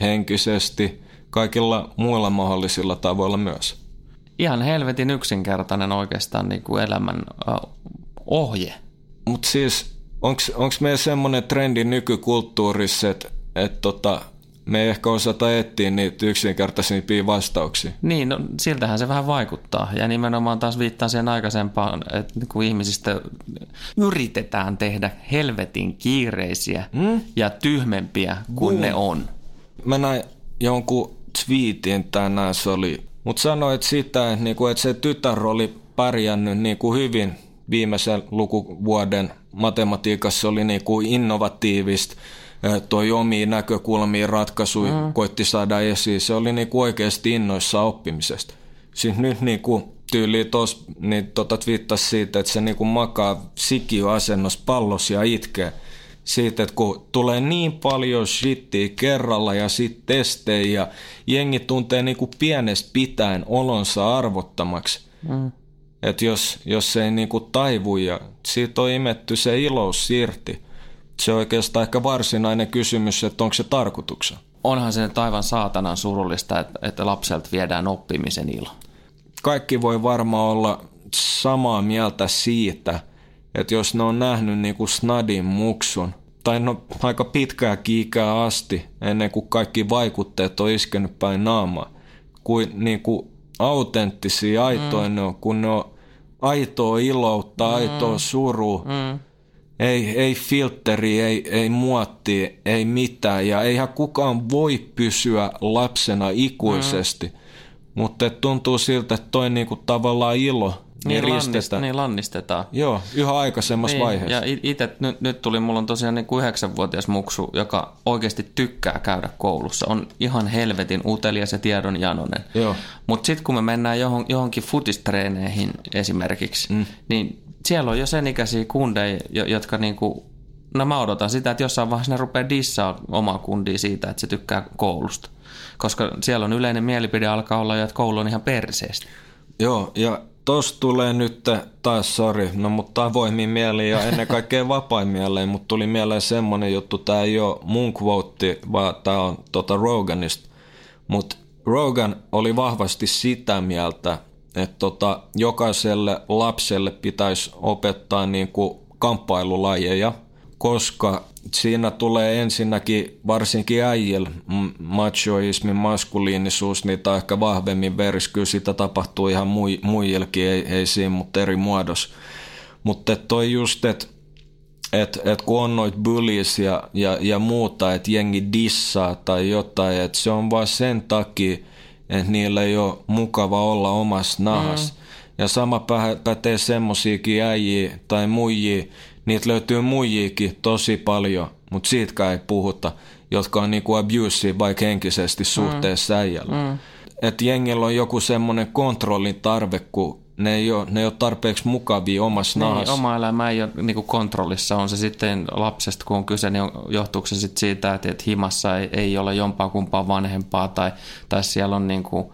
henkisesti, kaikilla muilla mahdollisilla tavoilla myös. Ihan helvetin yksinkertainen oikeastaan niin kuin elämän ohje. Mutta siis, onko meillä semmoinen trendi nykykulttuurissa, että et tota, me ei ehkä osata etsiä niitä yksinkertaisimpia vastauksia. Niin, no, siltähän se vähän vaikuttaa. Ja nimenomaan taas viittaa siihen aikaisempaan, että kun ihmisistä yritetään tehdä helvetin kiireisiä hmm? ja tyhmempiä kuin Boom. ne on. Mä näin jonkun twiitin tänään, se oli, mutta sanoit sitä, että, niinku, että se tytär oli pärjännyt niinku hyvin viimeisen lukuvuoden matematiikassa, oli niinku innovatiivista toi omiin näkökulmiin ratkaisuja mm. koitti saada esiin. Se oli niinku oikeasti innoissa oppimisesta. Siis nyt niinku tyyli tos, niin tota twiittasi siitä, että se niinku makaa sikioasennossa pallos ja itkee siitä, että kun tulee niin paljon shittiä kerralla ja sitten testejä ja jengi tuntee niinku pienestä pitäen olonsa arvottamaksi. Mm. Että jos, jos ei niinku taivu ja siitä on imetty se ilous irti – se on oikeastaan ehkä varsinainen kysymys, että onko se tarkoituksena. Onhan se nyt aivan saatanan surullista, että, että lapselta viedään oppimisen ilo. Kaikki voi varmaan olla samaa mieltä siitä, että jos ne on nähnyt niin kuin snadin muksun, tai no aika pitkää kiikää asti, ennen kuin kaikki vaikutteet on iskenyt päin naamaa, kuin, niin kuin autenttisia, aitoja mm. ne on, kun ne on aitoa iloutta, aitoa mm. surua, mm ei, ei filteri, ei, ei muotti, ei mitään. Ja eihän kukaan voi pysyä lapsena ikuisesti. Mm. Mutta tuntuu siltä, että toi niinku tavallaan ilo niin, niin, lannist, niin lannistetaan. Joo, yhä aikaisemmassa niin, vaiheessa. Ja itse nyt, nyt tuli, mulla on tosiaan niin yhdeksänvuotias muksu, joka oikeasti tykkää käydä koulussa. On ihan helvetin utelias ja tiedonjanonen. Mutta sitten kun me mennään johon, johonkin futistreeneihin esimerkiksi, mm. niin siellä on jo sen ikäisiä kundeja, jotka niinku, no mä odotan sitä, että jossain vaiheessa ne rupeaa dissaa omaa kundia siitä, että se tykkää koulusta. Koska siellä on yleinen mielipide alkaa olla jo, että koulu on ihan perseestä. Joo, ja Tos tulee nyt taas, sori, no mutta avoimin mieliin ja ennen kaikkea vapain mieleen, mutta tuli mieleen semmonen juttu, tämä ei ole mun quote, vaan tämä on tota Roganista. Mutta Rogan oli vahvasti sitä mieltä, että tota, jokaiselle lapselle pitäisi opettaa niin kuin kamppailulajeja, koska siinä tulee ensinnäkin varsinkin äijillä machoismi, maskuliinisuus, niitä on ehkä vahvemmin veris. Kyllä sitä tapahtuu ihan mui, ei, ei siinä, mutta eri muodossa. Mutta toi just, että et, et kun on noit bullies ja, ja, ja muuta, että jengi dissaa tai jotain, että se on vaan sen takia, että niillä ei ole mukava olla omassa nahassa. Mm. Ja sama pätee semmosiakin äijiä tai muijia, niitä löytyy muijiikin tosi paljon, mutta siitäkään ei puhuta, jotka on niinku abusive vaikka henkisesti suhteessa mm. äijällä. Mm. Että jengillä on joku semmoinen kontrollin tarve, kun ne ei ole, ne ei ole tarpeeksi mukavia omassa niin, nahassa. Oma elämä ei ole niin kontrollissa. On se sitten lapsesta, kun on kyse, niin johtuuko se sitten siitä, että, että himassa ei, ei ole jompaa kumpaa vanhempaa tai, tai siellä on niin kuin,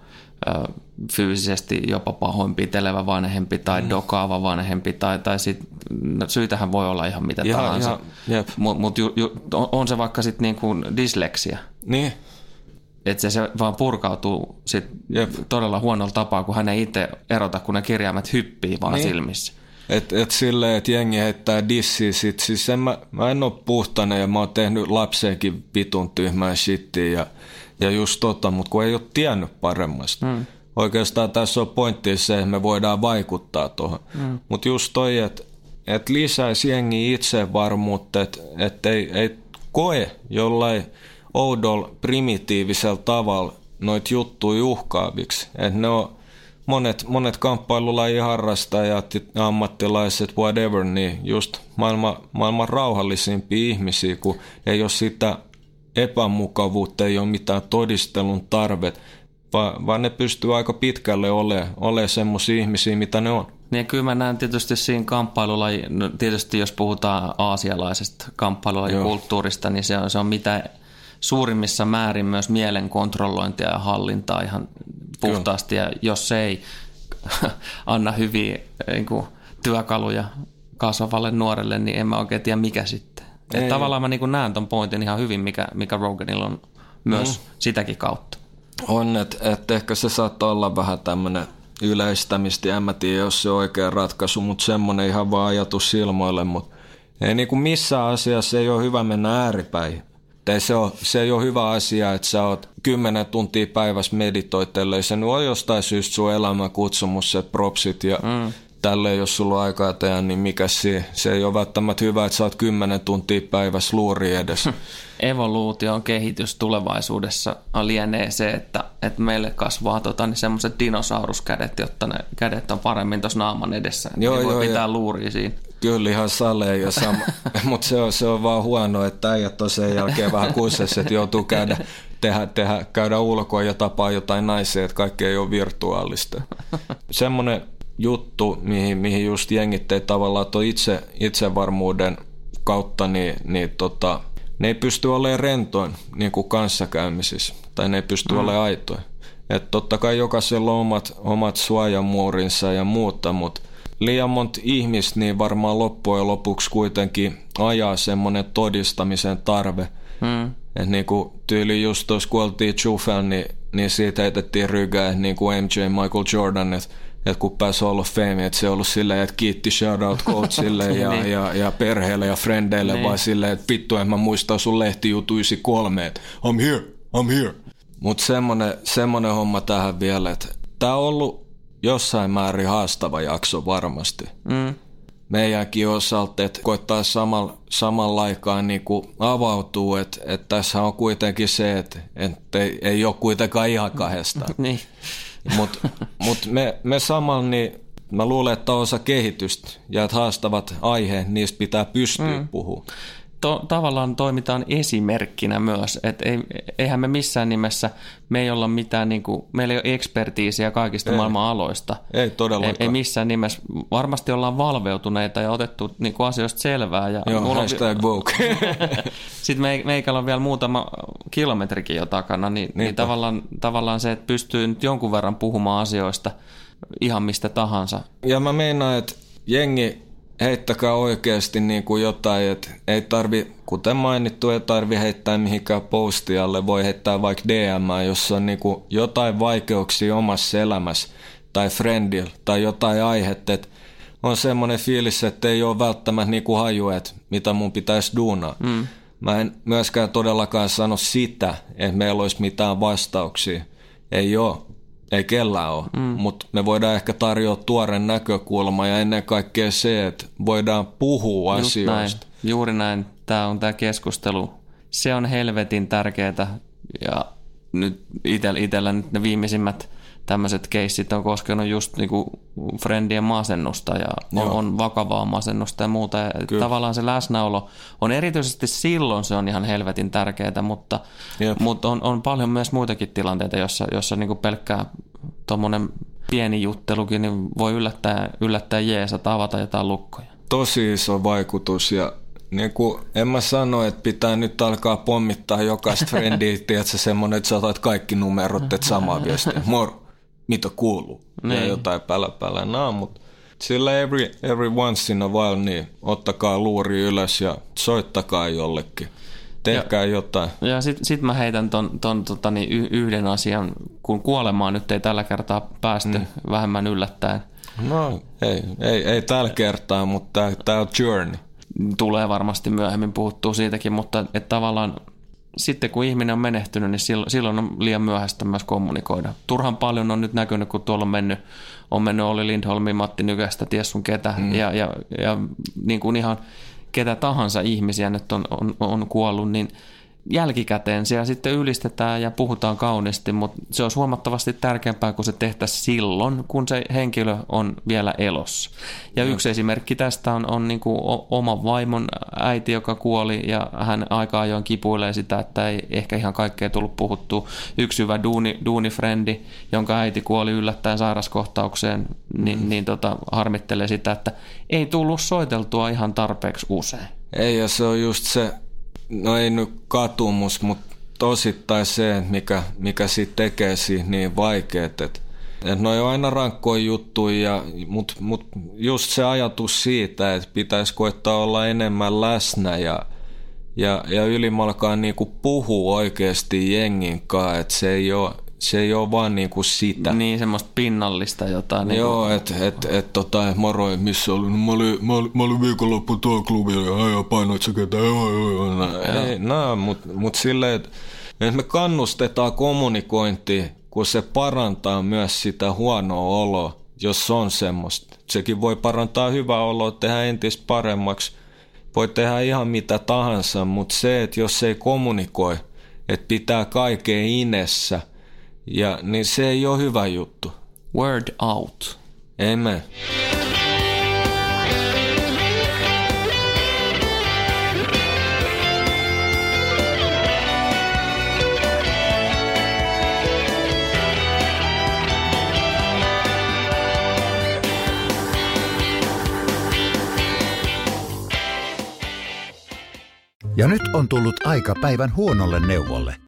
fyysisesti jopa pahoinpitelevä vanhempi tai mm. dokaava vanhempi tai, tai sit, no, syytähän voi olla ihan mitä ja, tahansa. Mutta mut on se vaikka sitten niinku dysleksia. Niin. Että se, se vaan purkautuu sit todella huonolla tapaa, kun hän ei itse erota, kun ne kirjaimet hyppii vaan niin. silmissä. Et, et silleen, että jengi heittää dissiä sit. Siis en mä, mä en ole puhtana ja mä oon tehnyt lapseenkin vitun tyhmää shittiä ja, ja just tota, mutta kun ei ole tiennyt paremmasta. Mm oikeastaan tässä on pointti se, että me voidaan vaikuttaa tuohon. Mm. Mutta just toi, että et lisäisi jengi itsevarmuutta, että et ei, ei koe jollain oudolla primitiivisellä tavalla noita juttuja uhkaaviksi. Että ne on monet, monet kamppailulajien harrastajat, ammattilaiset, whatever, niin just maailman, maailman rauhallisimpia ihmisiä, kun ei ole sitä epämukavuutta, ei ole mitään todistelun tarvet vaan, vaan ne pystyy aika pitkälle olemaan ole semmoisia ihmisiä, mitä ne on. Niin kyllä mä näen tietysti siinä kamppailulla, no tietysti jos puhutaan aasialaisesta kamppailulajikulttuurista, niin se on, se on mitä suurimmissa määrin myös mielen kontrollointia ja hallintaa ihan puhtaasti. Kyllä. Ja jos se ei anna hyviä niin kuin, työkaluja kasvavalle nuorelle, niin en mä oikein tiedä mikä sitten. Et tavallaan mä niin näen ton pointin ihan hyvin, mikä, mikä Roganilla on myös mm. sitäkin kautta. On, että et ehkä se saattaa olla vähän tämmöinen yleistämistä, en mä tiedä, jos se on oikea ratkaisu, mutta semmoinen ihan vaan ajatus silmoille, mutta ei niin kuin missään asiassa ei ole hyvä mennä ääripäin. Ei se, ole, se ei ole hyvä asia, että sä oot kymmenen tuntia päivässä meditoitelle. Se on jostain syystä sun elämä kutsumus, se propsit ja mm tälle, jos sulla on aikaa tehdä, niin mikä se, se ei ole välttämättä hyvä, että saat kymmenen tuntia päivässä luuri edes. Evoluution kehitys tulevaisuudessa lienee se, että, että meille kasvaa tota, niin semmoiset dinosauruskädet, jotta ne kädet on paremmin tuossa naaman edessä. Joo, niin voi joo, pitää luuria siinä. Kyllä ihan sama, mutta se on, se on vaan huono, että äijät on sen jälkeen vähän kuusessa, että joutuu käydä, tehdä, tehdä, käydä ulkoa ja tapaa jotain naisia, että kaikki ei ole virtuaalista. Semmoinen juttu, mihin, mihin just jengit ei tavallaan tuo itse, itsevarmuuden kautta, niin, niin tota, ne ei pysty olemaan rentoin niin kuin kanssakäymisissä, tai ne ei pysty mm. olemaan aitoja. Että totta kai jokaisella on omat, omat suojamuurinsa ja muuta, mutta liian monta ihmistä niin varmaan loppujen lopuksi kuitenkin ajaa semmoinen todistamisen tarve. Mm. Että niin kuin tyyli just tuossa kun oltiin niin, niin siitä heitettiin rygää niin kuin MJ Michael Jordan, että että kun pääsi olla Fame, että se on ollut silleen, että kiitti shoutout coachille ja, niin. ja, ja, perheelle ja frendeille, niin. vaan silleen, että vittu, en mä muista sun lehtijutu 93, että I'm here, I'm here. Mutta semmonen, semmonen homma tähän vielä, että tämä on ollut jossain määrin haastava jakso varmasti. Mm. meidänkin osalta, että koittaa samalla, samalla aikaan niin kuin avautuu, että, että tässä on kuitenkin se, että, että ei, ei ole kuitenkaan ihan kahdesta. niin. Mutta mut me, me samalla, niin mä luulen, että osa kehitystä ja että haastavat aiheet, niistä pitää pystyä mm. puhumaan to, tavallaan toimitaan esimerkkinä myös, että ei, eihän me missään nimessä, me ei olla mitään, niin kuin, meillä ei ole ekspertiisiä kaikista ei. maailman aloista. Ei todellakaan. Ei, ei missään nimessä. Varmasti ollaan valveutuneita ja otettu niin kuin asioista selvää. Ja Joo, hashtag woke. Sitten me, meikällä on vielä muutama kilometrikin jo takana, niin, niin tavallaan, tavallaan se, että pystyy nyt jonkun verran puhumaan asioista ihan mistä tahansa. Ja mä meinaan, että jengi heittäkää oikeasti niin kuin jotain, että ei tarvi, kuten mainittu, ei tarvi heittää mihinkään postialle, voi heittää vaikka DM, jos on niin kuin jotain vaikeuksia omassa elämässä tai friendillä tai jotain aihetta, että on semmoinen fiilis, että ei ole välttämättä niin kuin haju, että mitä mun pitäisi duunaa. Mm. Mä en myöskään todellakaan sano sitä, että meillä olisi mitään vastauksia. Ei ole ei kellään ole, mm. mutta me voidaan ehkä tarjota tuoren näkökulma ja ennen kaikkea se, että voidaan puhua Just asioista. Näin. Juuri näin. Tämä on tämä keskustelu. Se on helvetin tärkeää ja nyt itsellä nyt ne viimeisimmät tämmöiset keissit on koskenut just niinku friendien masennusta ja on, on vakavaa masennusta ja muuta. Ja tavallaan se läsnäolo on erityisesti silloin se on ihan helvetin tärkeää, mutta, mutta on, on paljon myös muitakin tilanteita, jossa, jossa niinku pelkkää tuommoinen pieni juttelukin niin voi yllättää, yllättää jeesa avata jotain lukkoja. Tosi iso vaikutus ja niin kuin, en mä sano, että pitää nyt alkaa pommittaa jokaista frendiä, tiedätkö, semmoinen, että sä otat kaikki numerot, että sama viesti. Moro mitä kuuluu. Niin. Ja jotain pälä pälä naa, mutta sillä every, every once in a while, niin ottakaa luuri ylös ja soittakaa jollekin. Tehkää ja, jotain. Ja sitten sit mä heitän ton, ton tota, niin yhden asian, kun kuolemaan nyt ei tällä kertaa päästy mm. vähemmän yllättäen. No ei, ei, ei tällä kertaa, mutta tämä on journey. Tulee varmasti myöhemmin puhuttua siitäkin, mutta että tavallaan sitten kun ihminen on menehtynyt, niin silloin on liian myöhäistä myös kommunikoida. Turhan paljon on nyt näkynyt, kun tuolla on mennyt, on mennyt Olli Lindholmi, Matti Nykästä, ties sun ketä, mm. ja, ja, ja niin kuin ihan ketä tahansa ihmisiä nyt on, on, on kuollut, niin – jälkikäteen siellä sitten ylistetään ja puhutaan kauniisti, mutta se on huomattavasti tärkeämpää kuin se tehtäisiin silloin, kun se henkilö on vielä elossa. Ja mm. yksi esimerkki tästä on, on niin kuin oma vaimon äiti, joka kuoli ja hän aika ajoin kipuilee sitä, että ei ehkä ihan kaikkea tullut puhuttua. Yksi hyvä duuni, duunifrendi, jonka äiti kuoli yllättäen sairaskohtaukseen, niin, mm. niin tota, harmittelee sitä, että ei tullut soiteltua ihan tarpeeksi usein. Ei, ja se on just se, no ei nyt katumus, mutta tosittain se, mikä, mikä siitä tekee siitä niin vaikeet, että et no on aina rankkoja juttuja, mutta mut just se ajatus siitä, että pitäisi koittaa olla enemmän läsnä ja, ja, ja ylimalkaan niinku puhua oikeasti jengin kanssa, että se ei ole se ei ole vaan niinku sitä. Niin, semmoista pinnallista jotain. Niinku- Joo, että et, et, tota, moro, missä oli? Mä olin, mä mä olin viikonloppu tuolla klubilla ja painoit sä ketä. Ei, no, mutta mut silleen, että et me kannustetaan kommunikointi, kun se parantaa myös sitä huonoa oloa, jos on semmoista. Sekin voi parantaa hyvää oloa, tehdä entistä paremmaksi. Voi tehdä ihan mitä tahansa, mutta se, että jos ei kommunikoi, että pitää kaiken inessä – ja niin se ei ole hyvä juttu. Word out. Amen. Ja nyt on tullut aika päivän huonolle neuvolle –